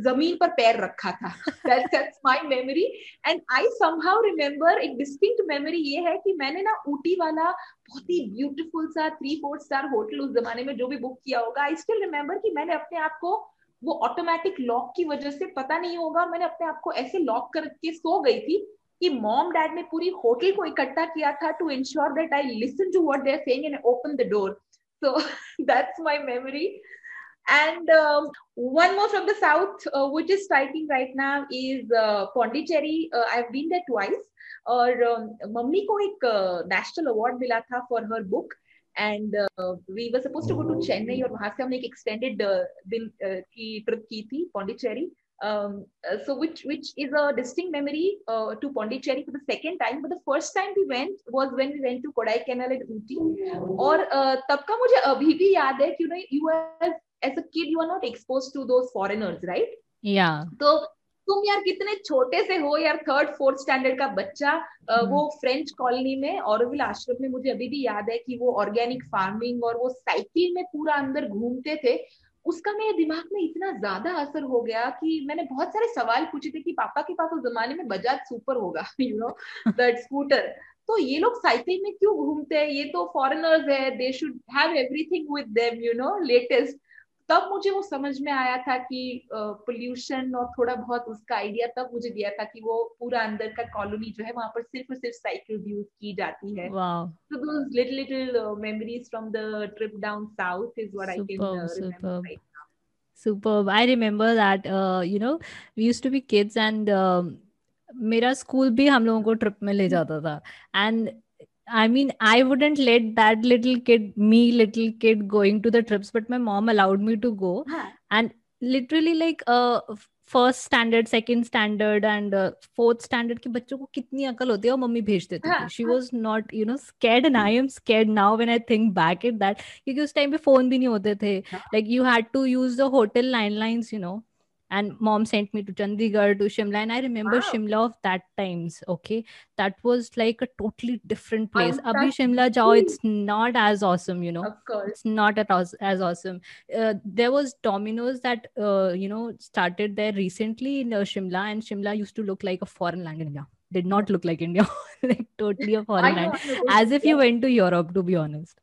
ज़मीन पर पैर रखा था that's my memory and I somehow remember एक डिस्टिंक्ट मेमोरी ये है कि मैंने ना ऊटी वाला बहुत ही ब्यूटीफुल सा थ्री फोर स्टार होटल उस जमाने में जो भी बुक किया होगा आई स्टिल रिमेम्बर कि मैंने अपने आप को वो ऑटोमेटिक लॉक की वजह से पता नहीं होगा मैंने अपने आप को ऐसे लॉक करके सो गई थी कि मॉम डैड ने पूरी होटल को इकट्ठा किया था to ensure that I listen to what they are saying and open the door so, that's my memory. And um, one more from the south, uh, which is striking right now, is uh, Pondicherry. Uh, I've been there twice. और mummy को एक national award मिला था for her book and we were suppose to go to Chennai और वहां से हमने एक एक्सटेंडेड दिन की ट्रिप की थी Pondicherry um, uh, so which which is a distinct memory uh, to Pondicherry for the second time. But the first time we went was when we went to Kodaikanal and Ooty. और uh, तब का मुझे अभी भी याद है कि you know you as as a kid you are not exposed to those foreigners right? Yeah. तो तुम यार कितने छोटे से हो यार थर्ड फोर्थ स्टैंडर्ड का बच्चा hmm. वो फ्रेंच कॉलोनी में औरविल आश्रम में मुझे अभी भी याद है कि वो ऑर्गेनिक फ़ार्मिंग और वो साइकिल में पूरा अंदर घूमते थे। उसका मेरे दिमाग में इतना ज़्यादा असर हो गया कि मैंने बहुत सारे सवाल पूछे थे कि पापा के पास उस जमाने में बजाज सुपर होगा यू नो दैट स्कूटर तो ये लोग साइकिल में क्यों घूमते हैं? ये तो फॉरेनर्स है they should have everything with them you know latest तब मुझे वो समझ में आया था कि पोल्यूशन और थोड़ा बहुत उसका आइडिया तब मुझे दिया था कि वो पूरा अंदर का कॉलोनी जो है वहाँ पर सिर्फ़ और सिर्फ़ साइकिल यूज़ की जाती है। तो those little little memories from the trip down south is what I can remember Superb. I remember that, uh, you know, we used to be kids and uh, मेरा स्कूल भी हम लोगों को trip में ले जाता था। And I mean, I wouldn't let that little kid, me little kid, going to the trips, but my mom allowed me to go. Huh. And literally, like, uh, first standard second standard and fourth standard के बच्चों को कितनी अकल होती है और mummy भेज देती थी she was not you know scared and I am scared now when I think back at that क्योंकि उस टाइम पे फोन भी नहीं होते थे like you had to use the hotel लाइनलाइंस you know and mom sent me to chandigarh to shimla and i remember wow. shimla of that times okay? That was like a totally different place. Abhi shimla jao it's not as awesome you know? Of course. It's not at all as awesome. Uh, there was domino's that uh, you know started there recently in uh, shimla and shimla used to look like a foreign land in india. Did not look like india. Like totally a foreign land. as if you went to europe to be honest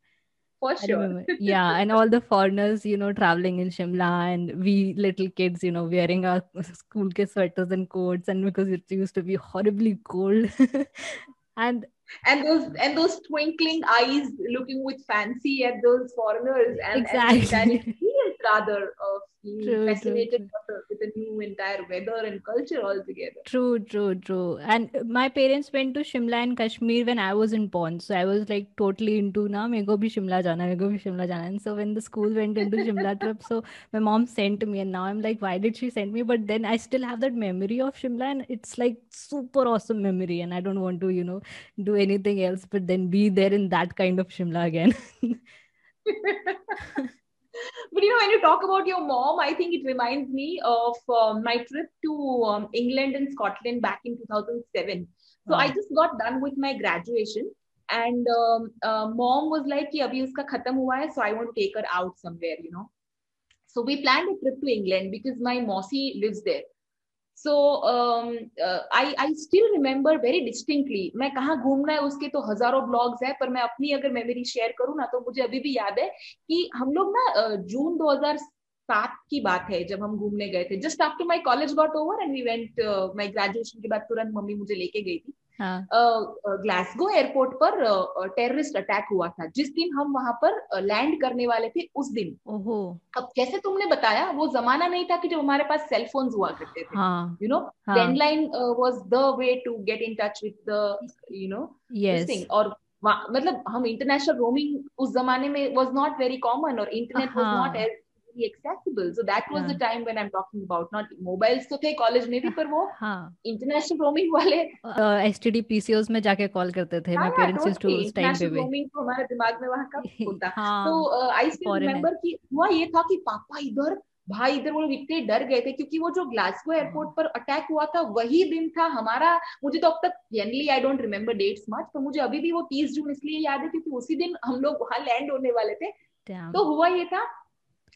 for sure. yeah, and all the foreigners, you know, traveling in Shimla, and we little kids, you know, wearing our school kids sweaters and coats, and because it used to be horribly cold, and and those and those twinkling eyes looking with fancy at those foreigners, and exactly. And rather of true, fascinated true, true. with a new entire weather and culture altogether. True, true, true. And my parents went to Shimla and Kashmir when I was in Pond. So I was like totally into na mego bhi Shimla jana, mego bhi Shimla jana. And so when the school went into Shimla trip, so my mom sent me and now I'm like, why did she send me? But then I still have that memory of Shimla and it's like super awesome memory. And I don't want to, you know, do anything else but then be there in that kind of Shimla again. but you know when you talk about your mom i think it reminds me of uh, my trip to um, england and scotland back in 2007 so wow. i hmm. just got done with my graduation and um, uh, mom was like Ki, abhi uska khatam hua hai, so i want to take her out somewhere you know. So we planned a trip to england because my mossy lives there. So I I still remember very distinctly मैं कहाँ घूमना है उसके तो हज़ारों blogs है, पर मैं अपनी अगर मेमोरी शेयर करूँ ना तो मुझे अभी भी याद है कि हम लोग ना जून 2007 की बात है, जब हम घूमने गए थे। Just after my college got over and we went my graduation के बाद तुरंत मम्मी मुझे लेके गई थी। ग्लासगो हाँ। एयरपोर्ट पर टेररिस्ट अटैक हुआ था। जिस दिन हम वहाँ पर लैंड करने वाले थे उस दिन। ओहो। अब जैसे तुमने बताया वो जमाना नहीं था कि जब हमारे पास सेल फ़ोन हुआ करते थे। You know landline was the way to get in touch with the you know और मतलब हम इंटरनेशनल रोमिंग उस जमाने में वॉज़ नॉट वेरी कॉमन और internet was not as accessible. So that was yeah. the time when i'm talking about not mobiles तो थे college में भी पर वो इंटरनेशनल रोमिंग वाले। एसटीडी पीसीओस में जाके कॉल करते थे मैं पेरेंट्स यूज्ड टू उस टाइम पे भी। रोमिंग तो हमारे दिमाग में वहाँ कब होता। तो आई स्टिल रिमेंबर कि हुआ ये था कि पापा इधर भाई इधर वो लोग इतने डर गए थे क्योंकि वो जो ग्लासगो एयरपोर्ट पर अटैक हुआ था वही दिन था हमारा। मुझे तो अब तक generally I don't remember dates much पर मुझे अभी भी वो तीस जून इसलिए याद है क्योंकि उसी दिन हम लोग वहाँ लैंड होने वाले थे। तो हुआ ये था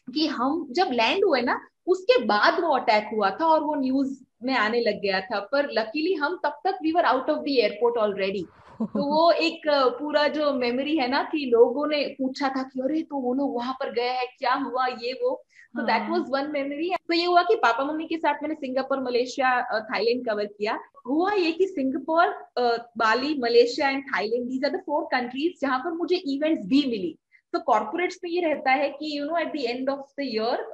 कि हम जब लैंड हुए ना उसके बाद वो अटैक हुआ था और वो न्यूज़ में आने लग गया था। पर लकीली हम तब तक we were out of the airport already तो वो एक पूरा जो मेमोरी है ना कि लोगों ने पूछा था कि अरे तो वो लोग वहाँ पर गए हैं क्या हुआ ये वो? तो दैट वाज वन मेमोरी तो ये हुआ कि पापा मम्मी के साथ मैंने सिंगापुर मलेशिया थाईलैंड कवर किया। हुआ ये कि Singapore Bali Malaysia and Thailand these are the four countries जहाँ पर मुझे इवेंट्स भी मिली। तो कॉर्पोरेट्स में ये रहता है कि you know at the end of the year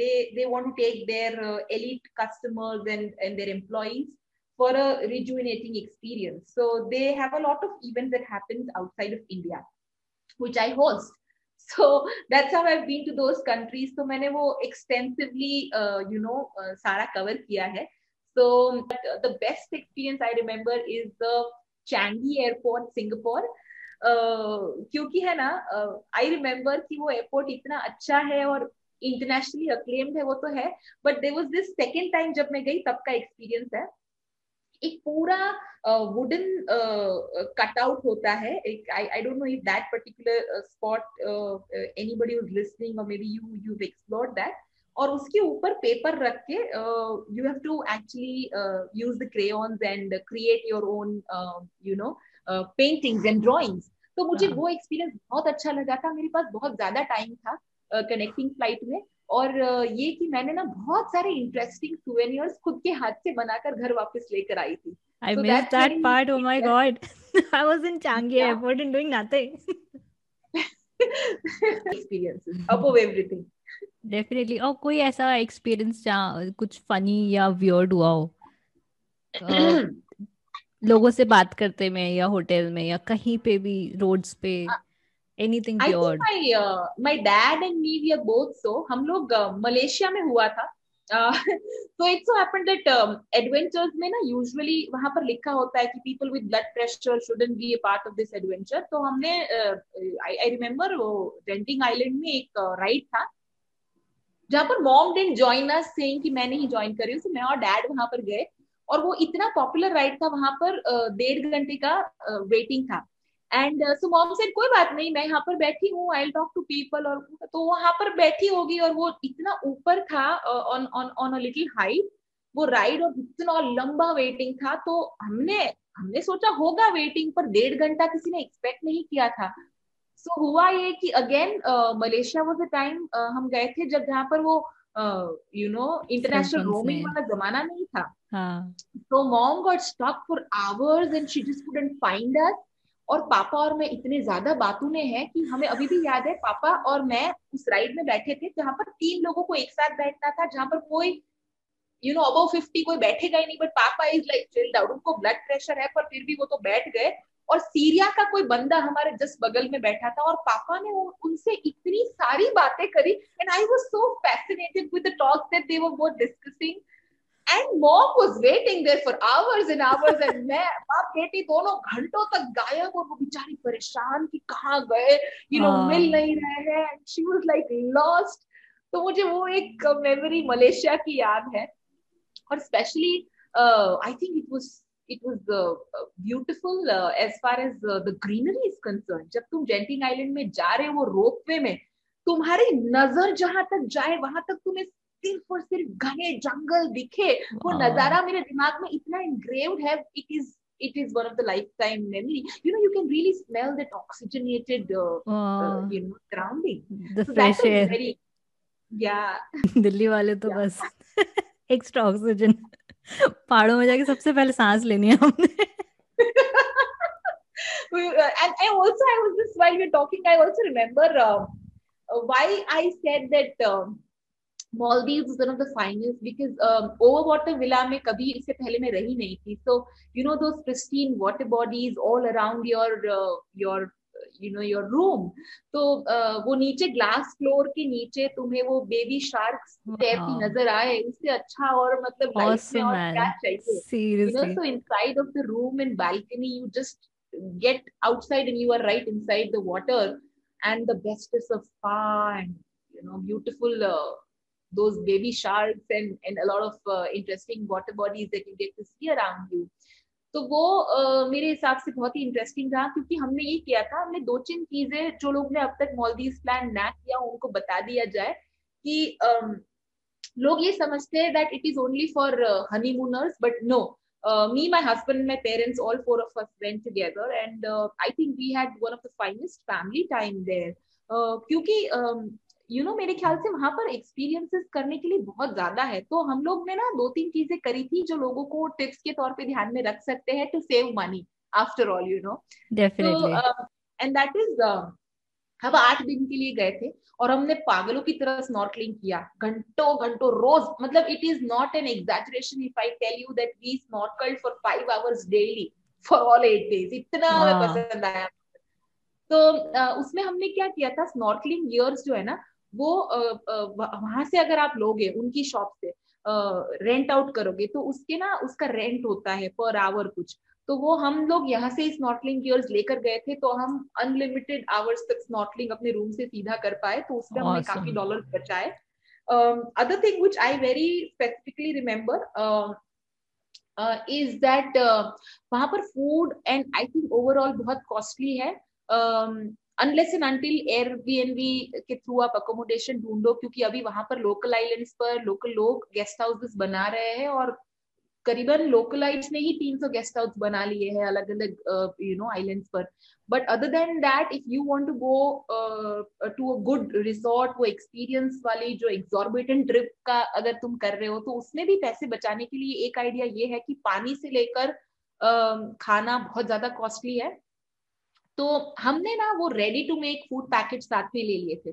they they want to take their elite customers and and their employees for a rejuvenating experience. So they have a lot of events that happens outside of India, which I host. So that's how I've been to those countries. So मैंने वो uh, you know, uh, सारा cover किया है. So the best experience I remember is the Changi Airport, Singapore. क्योंकि है ना आई remember कि वो एयरपोर्ट इतना अच्छा है और इंटरनेशनली अक्लेम्ड है, वो तो है but there was this second time जब मैं गई, तब का एक्सपीरियंस है। एक पूरा वुडन कटआउट होता है। एक I I don't know if that particular spot anybody was listening और maybe you you explored that और उसके ऊपर पेपर रख के you have to actually use the crayons and create your own you know paintings and drawings तो मुझे हाँ। वो एक्सपीरियंस बहुत अच्छा लगा था मेरे पास बहुत ज़्यादा टाइम था कनेक्टिंग uh, फ़्लाइट में और uh, ये कि मैंने ना बहुत सारे इंटरेस्टिंग सुवेनियर्स खुद के हाथ से बनाकर घर वापस लेकर आई थी I so missed that part. Oh my god. I was in Changi yeah. airport and doing nothing. experiences above everything. Definitely. और कोई ऐसा एक्सपीरियंस जहाँ कुछ फनी या वियर्ड हुआ हो लोगों से बात करते में या होटल में या कहीं पे भी रोड्स पे anything pure my dad and me we are both so हम लोग मलेशिया uh, में हुआ था। तो it's so happened that adventures में ना यूजुअली वहाँ पर लिखा होता है कि people with blood pressure shouldn't be a part of this adventure तो हमने आई आई रिमेम्बर वो रेंटिंग आइलैंड में एक राइड uh, था। जहाँ पर mom didn't join us saying कि मैं नहीं ज्वाइन कर रही हूँ तो मैं और डैड वहाँ पर गए। और वो इतना पॉपुलर राइड था वहाँ पर डेढ़ घंटे का वेटिंग था। एंड सो मॉम से कोई बात नहीं मैं यहाँ पर बैठी हूँ आई टॉक टू पीपल और तो वहाँ पर बैठी होगी और वो इतना ऊपर था on on on a little height वो राइड और इतना लंबा वेटिंग था तो हमने हमने सोचा होगा वेटिंग पर डेढ़ घंटा किसी ने एक्सपेक्ट नहीं किया था। सो so, हुआ ये कि अगेन मलेशिया वो टाइम हम गए थे जब जहाँ पर वो यू नो इंटरनेशनल रोमिंग वाला जमाना नहीं था। so mom got stuck for hours and she just couldn't find us और पापा और मैं इतने ज़्यादा बातों बातूने हैं कि हमें अभी भी याद है पापा और मैं उस राइड में बैठे थे जहाँ पर तीन लोगों को एक साथ बैठना था जहाँ पर कोई यू नो अबव फिफ्टी कोई बैठेगा ही नहीं बट पापा इज़ लाइक चिल्ड आउट उनको ब्लड प्रेशर है पर फिर भी वो तो बैठ गए। और सीरिया का कोई बंदा हमारे जस्ट बगल में बैठा था और पापा ने उनसे इतनी सारी बातें करी and I was so fascinated with the that they were both discussing and mom was waiting there for hours and hours and मैं बाप बेटी दोनों घंटों तक गायब और वो बेचारी परेशान कि कहाँ गए? यू नो मिल नहीं रहे हैं and she was like lost तो मुझे वो एक मेमोरी मलेशिया की याद है। और specially I think it was it was uh, beautiful uh, as far as uh, the greenery is concerned जब तुम जेंटिंग आइलैंड में जा रहे हो रोपवे में तुम्हारी नज़र जहाँ तक जाए वहाँ तक तुम्हें सिर्फ़ और सिर्फ़ घने जंगल दिखे वो नज़ारा मेरे दिमाग में इतना इंग्रेव्ड है it is it is one of the lifetime memory you know you can really smell that oxygenated uh, uh, you know surrounding the so fresh air very yeah Delhi वाले तो yeah. बस extra oxygen पहाड़ों में जाके सबसे पहले सांस लेनी है हमने and I also I was just while we are talking I also remember uh, why I said that uh, Maldives is one of the finest because um, overwater villa में कभी इससे पहले मैं रही नहीं थी so you know those pristine water bodies all around your uh, your you know your room तो uh, वो नीचे ग्लास फ्लोर के नीचे तुम्हें वो बेबी शार्क तैरती नज़र आए उससे अच्छा और मतलब लाइफ में और क्या चाहिए you know so inside of the room and balcony you just get outside and you are right inside the water and the bestest of spa and you know beautiful uh, those baby sharks and and a lot of uh, interesting water bodies that you get to see around you तो वो uh, मेरे हिसाब से बहुत ही interesting रहा क्योंकि हमने ये किया था हमने दो तीन चीज़ें जो लोग ने अब तक मॉलदीव प्लान ना किया उनको बता दिया जाए कि um, लोग ये समझते हैं that it is only for honeymooners but no me my husband, my parents all four of us went together, and uh, I think we had one of the finest family time there. Uh, क्योंकि you know मेरे ख्याल से वहाँ पर experiences करने के लिए बहुत ज़्यादा है। तो हम लोग ने ना दो तीन चीज़ें करी थी जो लोगों को टिप्स के तौर पे ध्यान में रख सकते हैं to save money after all you know and that is हम आठ दिन के लिए गए थे और हमने पागलों की तरह स्नॉर्कलिंग किया। घंटों घंटों रोज मतलब it is not an exaggeration if I tell you that we snorkelled for five hours daily for all eight days इतना हमें पसंद आया। तो उसमें हमने क्या किया था? स्नॉर्कलिंग गियर्स जो है ना वो वहाँ से अगर आप लोगे उनकी शॉप से रेंट आउट करोगे तो उसके ना उसका रेंट होता है पर आवर कुछ। तो वो हम लोग यहाँ से स्नॉटलिंग गियर्स लेकर गए थे तो हम अनलिमिटेड आवर्स तक स्नॉटलिंग अपने रूम से सीधा कर पाए तो उसमें हमने काफ़ी डॉलर बचाए। Other thing which I very specifically remember is that वहाँ पर food and I think overall बहुत कॉस्टली है। अनलेस एंड अंटिल एयरबीएनबी के थ्रू आप अकोमोडेशन ढूंढो क्योंकि अभी वहाँ पर लोकल आइलैंड्स पर लोकल लोग गेस्ट हाउसेस बना रहे हैं और करीबन लोकलाइट्स ने ही 300 गेस्ट हाउस बना लिए हैं अलग अलग यू नो आइलैंड्स पर। But other than that if you want to go to a good resort वो एक्सपीरियंस वाली जो एग्जॉर्बिटेंट ट्रिप का अगर तुम कर रहे हो तो उसमें भी पैसे बचाने के लिए एक आइडिया ये है कि पानी से लेकर uh, खाना बहुत ज़्यादा कॉस्टली है। तो हमने ना वो ready to make food packet साथ में ले लिए थे।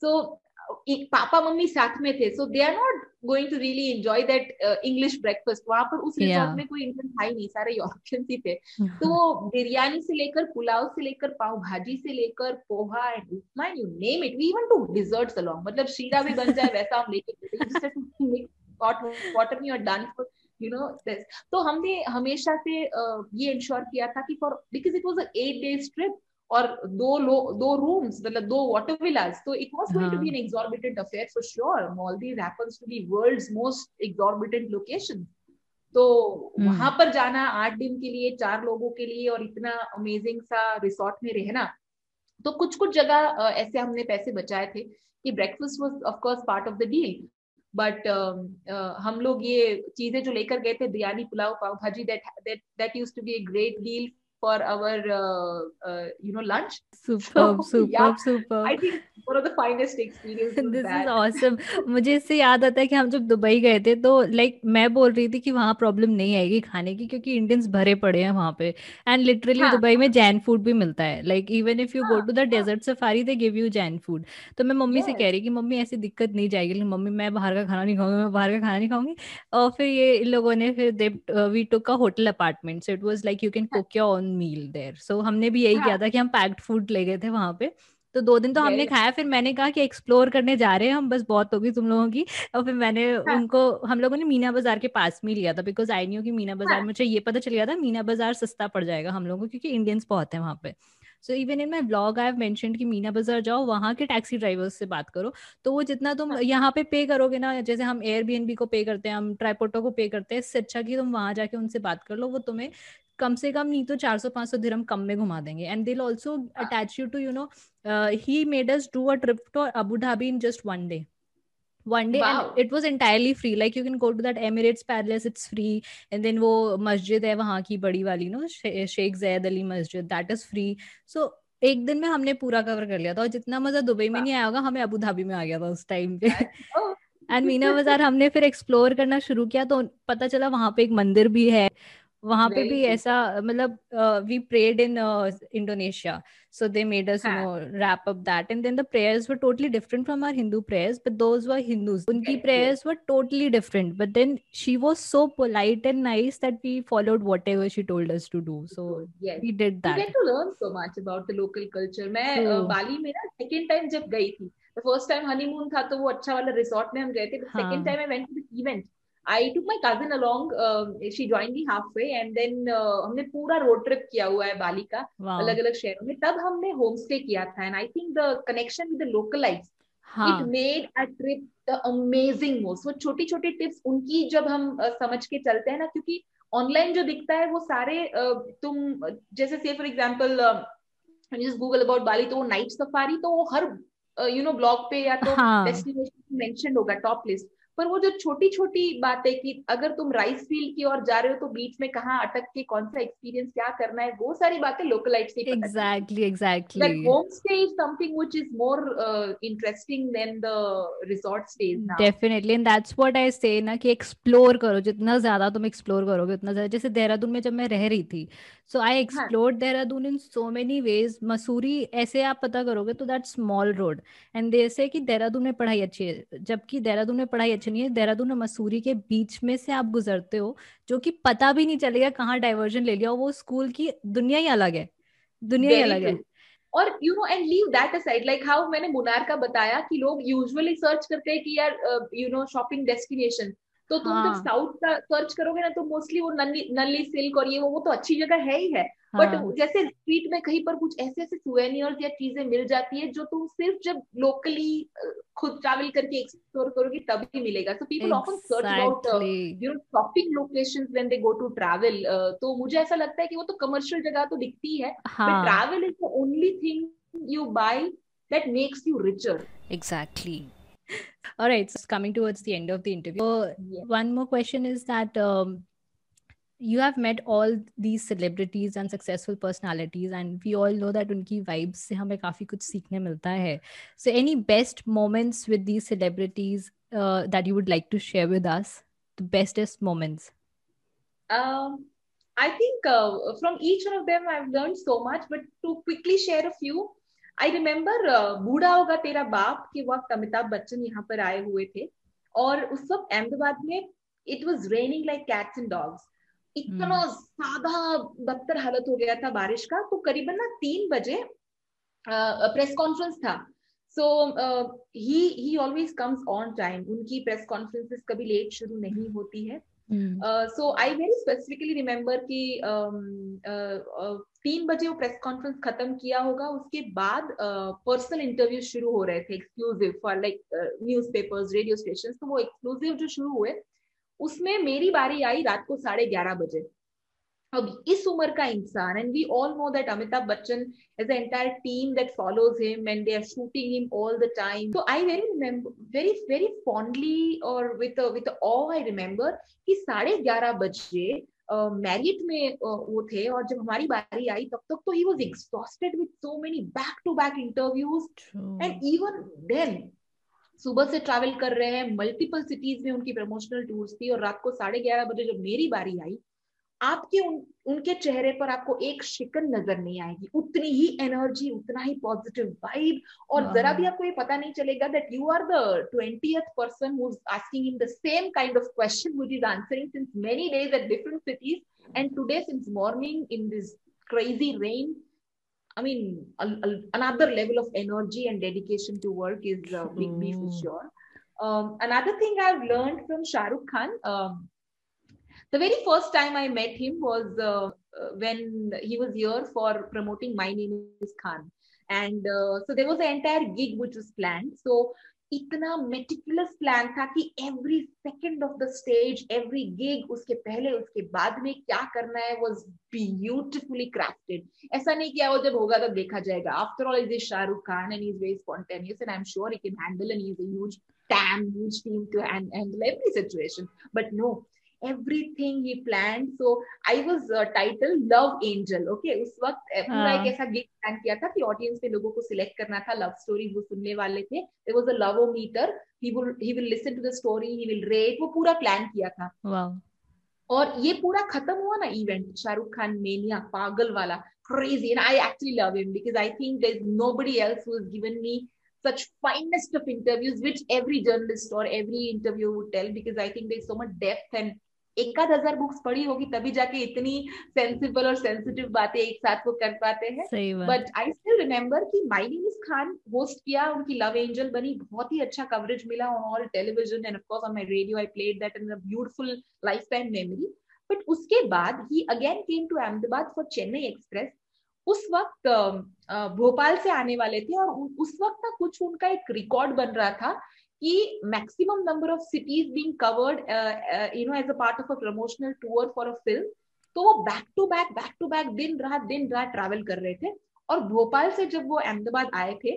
सो so, एक पापा मम्मी साथ में थे so they are not going to really enjoy that English breakfast वहाँ पर उस रिसोर्ट yeah. में कोई इंडियन था ही नहीं सारे यूरोपियंस ही थे। तो वो बिरयानी से लेकर पुलाव से लेकर पाव भाजी से लेकर poha and upma you name it we even to desserts along मतलब शीरा भी बन जाए वैसा हम लेके वाटर में और done for you know this तो हमने हमेशा से uh, ये इंश्योर किया था कि for because it was 8 days trip और दो लो दो रूम्स मतलब दो वाटर विलास तो it was going to be an exorbitant affair for sure Maldives happens to be world's most exorbitant location तो hmm. वहाँ पर जाना आठ दिन के लिए चार लोगों के लिए और इतना अमेजिंग सा रिसोर्ट में रहना तो कुछ कुछ जगह ऐसे हमने पैसे बचाए थे कि breakfast was of course part of the deal but हम लोग ये चीज़ें जो लेकर गए थे, biryani pulao pav bhaji that that used to be a great deal for our uh, uh, you know lunch. Superb, so, superb, yeah, superb. I think one of the finest experiences. this is awesome. मुझे इससे याद आता है कि हम जब Dubai गए थे तो लाइक मैं बोल रही थी कि वहाँ प्रॉब्लम नहीं आएगी खाने की क्योंकि इंडियंस भरे पड़े हैं वहाँ पे एंड लिटरली हाँ, दुबई में जैन फ़ूड भी मिलता है like even if you go to the desert safari they give you Jain food तो मैं मम्मी yes. से कह रही कि मम्मी ऐसी दिक्कत नहीं जाएगी लेकिन मम्मी मैं बाहर का खाना नहीं खाऊँगी मैं बाहर का खाना नहीं खाऊँगी और फिर ये इन लोगों ने फिर they we took a hotel apartment so it was like you can cook your own meal there so हमने भी यही हाँ. किया था कि हम पैक्ड फ़ूड ले गए थे वहाँ पे तो दो दिन तो हमने खाया फिर मैंने कहा कि एक्सप्लोर करने जा रहे हैं हम बस बहुत होगी तुम लोगों की और फिर मैंने हाँ. उनको हम लोगों ने मीना बाज़ार के पास में लिया था बिकॉज़ आई न्यू की मीना बाज़ार हाँ. मुझे ये पता चल गया था मीना बाज़ार सस्ता पड़ जाएगा हम लोगों को क्योंकि इंडियंस बहुत है वहाँ पे so even in my blog I have कि मीना बाज़ार जाओ वहाँ के टैक्सी ड्राइवर्स से बात करो तो वो जितना तुम हाँ. यहाँ पे पे करोगे ना जैसे हम एयरबीएनबी को पे करते हैं हम ट्राईपोटो को पे करते हैं इससे अच्छा कि तुम वहाँ जाके उनसे बात कर लो वो तुम्हें कम से कम नहीं तो 400 500 दिरहम कम में घुमा देंगे। And they'll also attach you to you know he made us do a trip to Abu Dhabi in just one day one day. Wow. and it was entirely free. Like you can go to that emirates palace it's free. And then wo masjid hai wahan ki badi wali no sheikh zayed ali masjid that is free. So एक दिन में हमने पूरा cover कर लिया था और जितना मज़ा दुबई में नहीं आया होगा हमें अबू धाबी में आ गया था उस टाइम पे। एंड मीना बाज़ार हमने फिर एक्सप्लोर करना शुरू किया तो पता चला वहाँ पे एक मंदिर भी है। वहाँ पे भी ऐसा मतलब we prayed in Indonesia so they made us no wrap up that and then the prayers were totally different from our Hindu prayers but those were Hindus उनकी prayers were totally different but then she was so polite and nice that we followed whatever she told us to do so we did that get to learn so much about the local culture मैं uh, Bali में ना second time जब गई थी the first time honeymoon था तो वो अच्छा वाला रिसॉर्ट में हम गए थे but second time I went to the event I took my cousin along she join me half way and then हमने पूरा रोड ट्रिप किया हुआ है बाली का अलग अलग शहरों में। तब हमने होम स्टे किया था and I think the connection with the localites it made a trip the amazing most वो छोटी छोटी टिप्स उनकी जब हम uh, समझ के चलते हैं ना क्योंकि ऑनलाइन जो दिखता है वो सारे uh, तुम जैसे से for example Google about Bali तो वो नाइट सफारी तो वो हर यू नो ब्लॉग पे या तो डेस्टिनेशन मेंशन होगा टॉप लिस्ट पर वो जो छोटी छोटी बातें कि अगर तुम राइस फ़ील्ड की ओर जा रहे हो तो बीच में कहाँ अटक के कौन सा एक्सपीरियंस क्या करना है वो सारी बातें लोकलाइट से exactly exactly home stay is something which is more interesting than the resort stays now definitely and that's what I say ना कि एक्सप्लोर करो जितना ज़्यादा तुम एक्सप्लोर करोगे उतना ज़्यादा। जैसे देहरादून में जब मैं रह रही थी so I explored Dehradun in so many ways Mussoorie ऐसे आप पता करोगे तो that small road and they say कि देहरादून में पढ़ाई अच्छी है जबकि देहरादून में पढ़ाई अच्छी नहीं है देहरादून और मसूरी के बीच में से आप गुजरते हो जो कि पता भी नहीं चलेगा कहाँ डाइवर्जन ले लिया वो स्कूल की दुनिया ही अलग है। दुनिया ही अलग है। और you know and leave that aside like how मैंने मुनार का बताया कि लोग यूजुअली सर्च करते हैं कि यार यू नो शॉपिंग डेस्टिनेशन तो तुम हाँ. जब साउथ का सर्च करोगे ना तो मोस्टली वो नल्ली नल्ली सिल्क और ये वो वो तो अच्छी जगह है ही है। हाँ. बट जैसे स्ट्रीट में कहीं पर कुछ ऐसे ऐसे सुवेनियर्स या चीज़ें मिल जाती है जो तुम सिर्फ़ जब लोकली खुद ट्रैवल करके एक्सप्लोर करोगे तभी मिलेगा। So people often search about you know shopping locations when they go to travel तो मुझे ऐसा लगता है कि वो तो कमर्शियल जगह तो दिखती है but travel is the only thing you buy that makes you richer exactly all right so coming towards the end of the interview. So yeah. one more question is that um, you have met all these celebrities and successful personalities and we all know that unki vibes se hame kafi kuch seekhne milta hai so any best moments with these celebrities uh, that you would like to share with us? The bestest moments. Um i think uh, from each one of them i've learned so much but to quickly share a few I remember uh, बूढ़ा होगा तेरा बाप के वक्त अमिताभ बच्चन यहाँ पर आए हुए थे और उस वक्त अहमदाबाद में it was raining like cats and dogs इतना hmm. सादा बदतर हालत हो गया था बारिश का तो करीबन ना तीन बजे प्रेस uh, कॉन्फ्रेंस था। So he he always comes on time उनकी प्रेस कॉन्फ्रेंसेस कभी लेट शुरू नहीं होती है। So I very specifically remember कि um, uh, तीन बजे वो प्रेस कॉन्फ्रेंस खत्म किया होगा, उसके बाद पर्सनल इंटरव्यू शुरू हो रहे थे exclusive for like news papers radio station तो वो एक्सक्लूसिव जो शुरू हुए, उसमें मेरी बारी आई रात को साढ़े ग्यारह बजे। अब इस उम्र का इंसान and we all know that Amitabh Bachchan as entire team that follows him and they are shooting him all the time तो I very remember very very fondly और with with all I remember कि साढ़े ग्यारह बजे merit में uh, वो थे और जब हमारी बारी आई तब तक तो he was exhausted with so many back to back interviews and even then सुबह से ट्रैवल कर रहे हैं मल्टीपल सिटीज़ में उनकी प्रमोशनल टूर्स थी और रात को साढ़े ग्यारह बजे जब मेरी बारी आई आपके उन उनके चेहरे पर आपको एक शिकन नज़र नहीं आएगी। उतनी ही एनर्जी उतना ही पॉजिटिव वाइब और जरा भी आपको ये पता नहीं चलेगा that you are the twentieth person who is asking in the same kind of question which is answering since many days at different cities and today since morning in this crazy rain I mean, a, a, another level of energy and dedication to work is uh, big B for sure. Um, another thing I've learned from Shah Rukh Khan, um, the very first time I met him was uh, uh, when he was here for promoting My Name is Khan. And uh, so there was an entire gig which was planned. So इतना meticulous plan था कि every second of the stage every gig उसके पहले उसके बाद में क्या करना है वॉज ब्यूटिफुली क्राफ्टेड ऐसा नहीं किया वो जब होगा तब देखा जाएगा after all is is Shahrukh Khan and is very spontaneous and I am sure he can handle and is a huge time huge team to handle every situation but no everything he planned so i was uh, titled love angel okay उस वक्त पूरा एक ऐसा gig plan किया था कि audience में लोगों को सिलेक्ट करना था लव स्टोरी वो सुनने वाले थे there was a love meter he will he will listen to the story he will rate वो पूरा प्लान किया था wow. और ये पूरा खत्म हुआ ना इवेंट शाहरुख खान मेनिया पागल वाला crazy and I actually love him because I think there's nobody else who has given me such finest of interviews which every journalist or every interview would tell because I think there's so much depth and एकाध हज़ार books पढ़ी होगी तभी जाके इतनी sensible और sensitive बातें एक साथ वो कर पाते हैं। बट आई स्टिल रिमेम्बर कि my name is Khan host किया उनकी लव एंजल बनी बहुत ही अच्छा कवरेज मिला on all television and of course on my radio I played that in beautiful life time memory but उसके बाद he again came to Ahmedabad for Chennai express उस वक्त भोपाल से आने वाले थे और उस वक्त ना कुछ उनका एक रिकॉर्ड बन रहा था कि maximum number of cities being covered you know as a part of a promotional tour for a film तो वो back to back back to back दिन रात दिन रात ट्रैवल कर रहे थे। और भोपाल से जब वो अहमदाबाद आए थे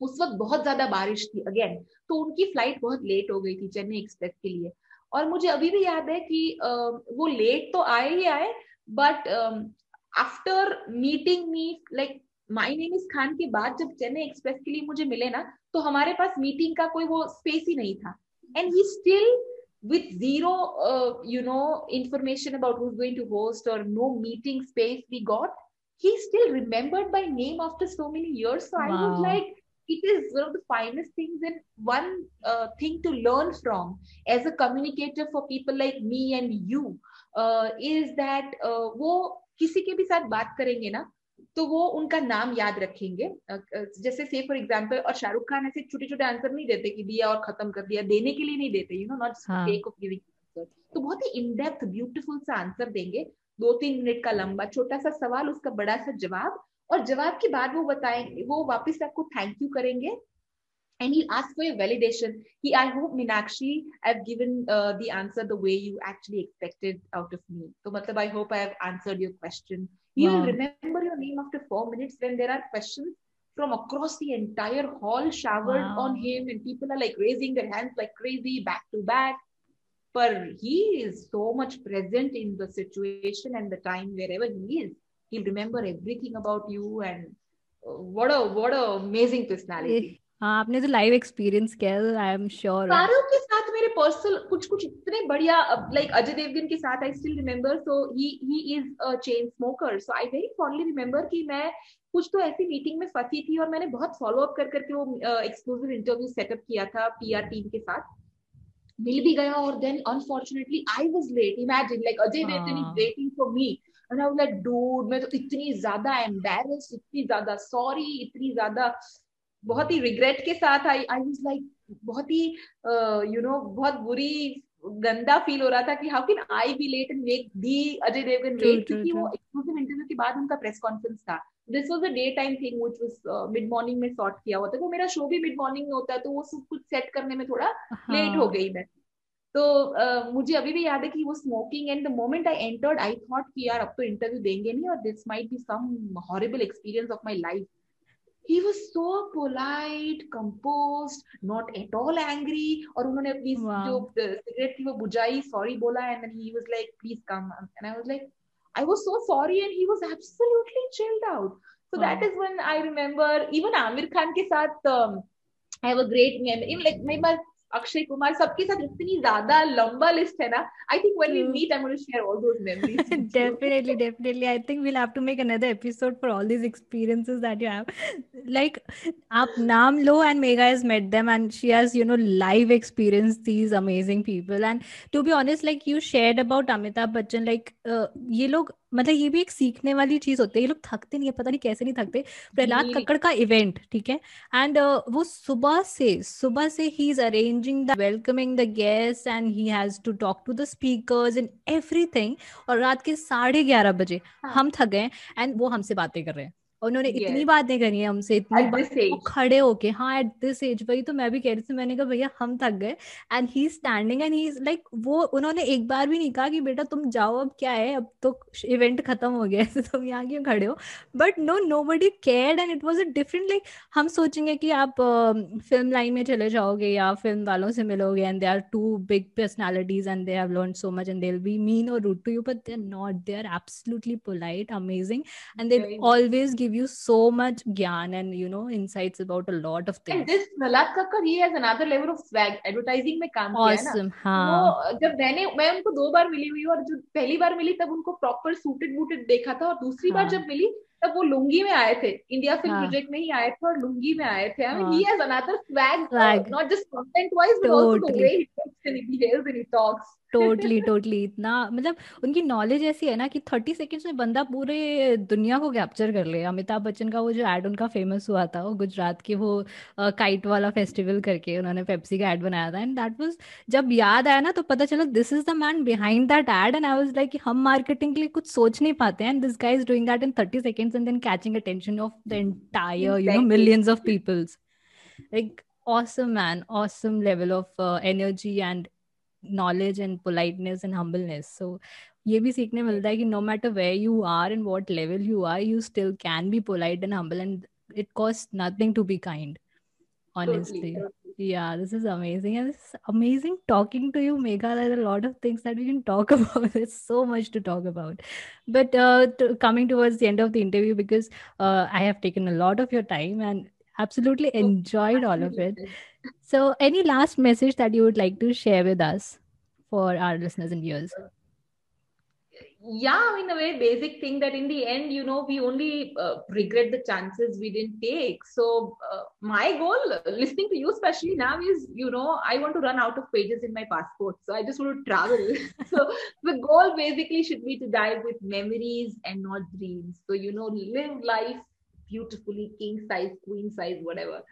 उस वक्त बहुत ज़्यादा बारिश थी अगेन तो उनकी फ़्लाइट बहुत लेट हो गई थी चेन्नई एक्सप्रेस के लिए। और मुझे अभी भी याद है कि uh, वो लेट तो आए ही आए but after meeting me like my name is Khan के बाद जब चेन्नई एक्सप्रेस के लिए मुझे मिले ना तो हमारे पास मीटिंग का कोई वो स्पेस ही नहीं था and he still with zero uh, you know information about who's going to host or no meeting space we got he still remembered by name after so many years so wow. i was like it is one of the finest things and one uh, thing to learn from as a communicator for people like me and you uh, is that uh, वो किसी के भी साथ बात करेंगे ना तो वो उनका नाम याद रखेंगे जैसे से फॉर एग्ज़ाम्पल और शाहरुख खान ऐसे छोटे छोटे आंसर नहीं देते कि दिया और खत्म कर दिया देने के लिए नहीं देते you know not take of giving answer तो बहुत ही इन डेप्थ ब्यूटीफुल सा आंसर देंगे दो तीन मिनट का लंबा छोटा सा सवाल उसका बड़ा सा जवाब और जवाब के बाद वो बताएँगे वो वापस आपको थैंक यू करेंगे and he'll ask for your validation. He, I hope Minakshi, I've given uh, the answer the way you actually expected out of me. So, matlab, I hope I have answered your question. Will remember your name after four minutes when there are questions from across the entire hall showered wow. on him, and people are like raising their hands like crazy, back to back. But he is so much present in the situation and the time wherever he is. He'll remember everything about you, and uh, what a what a amazing personality. हाँ आपने तो live experience किया है I am sure सारों के साथ मेरे personal कुछ कुछ इतने बढ़िया लाइक अजय देवगन के साथ I still remember so he he is a chain smoker so I very fondly remember कि मैं कुछ तो ऐसी मीटिंग में फंसी थी और मैंने बहुत फॉलो अप कर करके वो एक्सक्लूसिव इंटरव्यू सेटअप किया था पीआर टीम के साथ। मिल भी गया और then unfortunately I was late imagine like Ajay Devgan is waiting for me and I was like dude मैं तो इतनी ज़्यादा एम्बैरेस्ड इतनी ज़्यादा सॉरी इतनी ज़्यादा बहुत ही रिग्रेट के साथ आई आई वाज लाइक बहुत ही यू नो बहुत बुरी गंदा फील हो रहा था कि how can I be late and make the Ajay Devgan late क्योंकि वो एक्सक्लूसिव इंटरव्यू के बाद उनका प्रेस कॉन्फ्रेंस था। This was a day time thing which was mid morning में सॉर्ट किया हुआ था। तो मेरा शो भी मिड मॉर्निंग में होता है तो वो सब कुछ सेट करने में थोड़ा हाँ. लेट हो गई मैं। तो uh, मुझे अभी भी याद है कि वो smoking and the moment I entered I thought कि यार अब तो इंटरव्यू देंगे नहीं और this might be some horrible experience of my life he was so polite composed not at all angry और उन्होंने अपनी जो सिगरेट थी वो बुझाई सॉरी बोला and then he was like please come and I was like I was so sorry and he was absolutely chilled out so that is when I remember even Aamir Khan के साथ I have a great memory like मेरे अक्षय कुमार सबके साथ इतनी ज़्यादा लंबा list है ना I think when we meet I am gonna share all those memories definitely definitely I think we will have to make another episode for all these experiences that you have like आप नाम लो and Megha has met them and she has you know live experience these amazing people and to be honest like you shared about Amitabh Bachchan like ये लोग मतलब ये भी एक सीखने वाली चीज़ होती है ये लोग थकते नहीं है पता नहीं कैसे नहीं थकते प्रहलाद कक्कड़ का इवेंट ठीक है? एंड uh, वो सुबह से सुबह से he is arranging the welcoming the guest and he has to talk to the speakers and everything और रात के साढ़े ग्यारह बजे हाँ. हम थक गए एंड वो हमसे बातें कर रहे हैं। उन्होंने इतनी Yes. बातें करी है हमसे इतनी. खड़े होके हाँ एट दिस एज भाई तो मैं भी कह रही थी मैंने कहा भैया हम थक गए and he standing and he is like वो उन्होंने एक बार भी नहीं कहा कि बेटा तुम जाओ अब क्या है अब तो इवेंट खत्म हो गया है तो तुम यहाँ क्यों खड़े हो but no nobody cared and it was a different like हम सोचेंगे कि आप फ़िल्म लाइन में चले जाओगे या फ़िल्म वालों से मिलोगे and they are too big personalities and they have learn so much and they will be mean और rude to you but they are not they are absolutely polite amazing and they Very much. Give you so much gyan and you know insights about a lot of things. And this Prahlad Kakkar, he has another level of swag. Advertising में काम किया है ना awesome हाँ वो जब मैंने मैं उनको दो बार मिली हुई हूँ और जो पहली बार मिली तब उनको प्रॉपर सूटेड बूटेड देखा था और दूसरी बार हाँ. जब मिली तब वो लुंगी में आए थे। इंडिया फ़िल्म हाँ. प्रोजेक्ट में ही आए थे और लुंगी में आए थे। आई मीन हाँ. He has another swag not just content wise but also the way he and he behaves and he talks. Totally totally इतना मतलब उनकी नॉलेज ऐसी है ना कि थर्टी सेकेंड्स में बंदा पूरे दुनिया को कैप्चर कर ले। अमिताभ बच्चन का वो जो एड उनका फ़ेमस हुआ था वो गुजरात के वो काइट वाला फेस्टिवल करके उन्होंने पेप्सी का एड बनाया था। एंड दैट वाज जब याद आया ना तो पता चला this is the man behind that ad and I was like हम मार्केटिंग के लिए कुछ सोच नहीं पाते। And this guy is doing that in thirty seconds and then catching attention of the entire you no Exactly. Millions of peoples like awesome man awesome level of uh, energy and knowledge and politeness and humbleness so ये भी सीखने मिलता है कि no matter where you are and what level you are you still can be polite and humble and it costs nothing to be kind honestly. Totally, yeah this is amazing. And it's amazing talking to you Megha. There's a lot of things that we can talk about. There's so much to talk about. But uh, to, coming towards the end of the interview because uh, I have taken a lot of your time and absolutely Oh, enjoyed all of it. so any last message that you would like to share with us for our listeners and viewers yeah, in a very basic thing that in the end, you know, we only uh, regret the chances we didn't take. So, uh, my goal, listening to you especially now, is you know, I want to run out of pages in my passport. So, I just want to travel. so, the goal basically should be to dive with memories and not dreams. So, you know, live life beautifully, king size, queen size, whatever.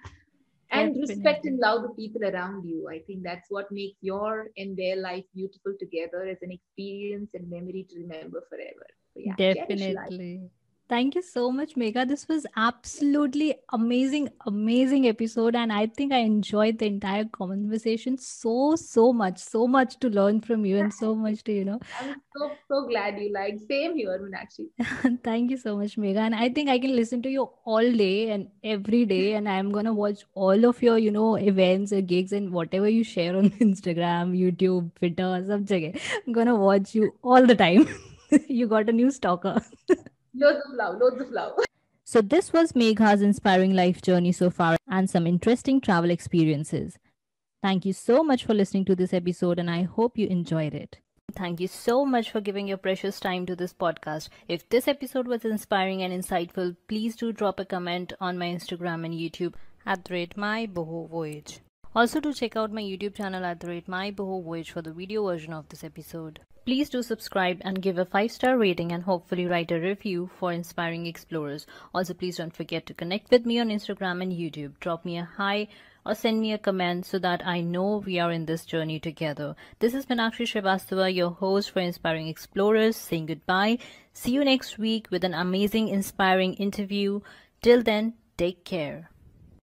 And respect and love the people around you. I think that's what makes your and their life beautiful together as an experience and memory to remember forever. So yeah. Definitely. Thank you so much, Megha. This was absolutely amazing, amazing episode. And I think I enjoyed the entire conversation so, so much, so much to learn from you and so much to, you know. I'm so so glad you liked. Same here, Meenakshi. Thank you so much, Megha. And I think I can listen to you all day and every day. And I'm gonna watch all of your, you know, events and gigs and whatever you share on Instagram, YouTube, Twitter, jagah. I'm gonna watch you all the time. you got a new stalker. Loads of love, loads of love. So, this was Megha's inspiring life journey so far and some interesting travel experiences. Thank you so much for listening to this episode, and I hope you enjoyed it. Thank you so much for giving your precious time to this podcast. If this episode was inspiring and insightful, please do drop a comment on my Instagram and YouTube at the rate my boho voyage. Also, do check out my YouTube channel at the rate my boho voyage for the video version of this episode. Please do subscribe and give a 5 star rating and hopefully write a review for inspiring explorers. Also, please don't forget to connect with me on Instagram and YouTube. Drop me a hi or send me a comment so that I know we are in this journey together. This is Meenakshi Srivastava, your host for Inspiring Explorers, saying goodbye. See you next week with an amazing, inspiring interview. Till then, take care.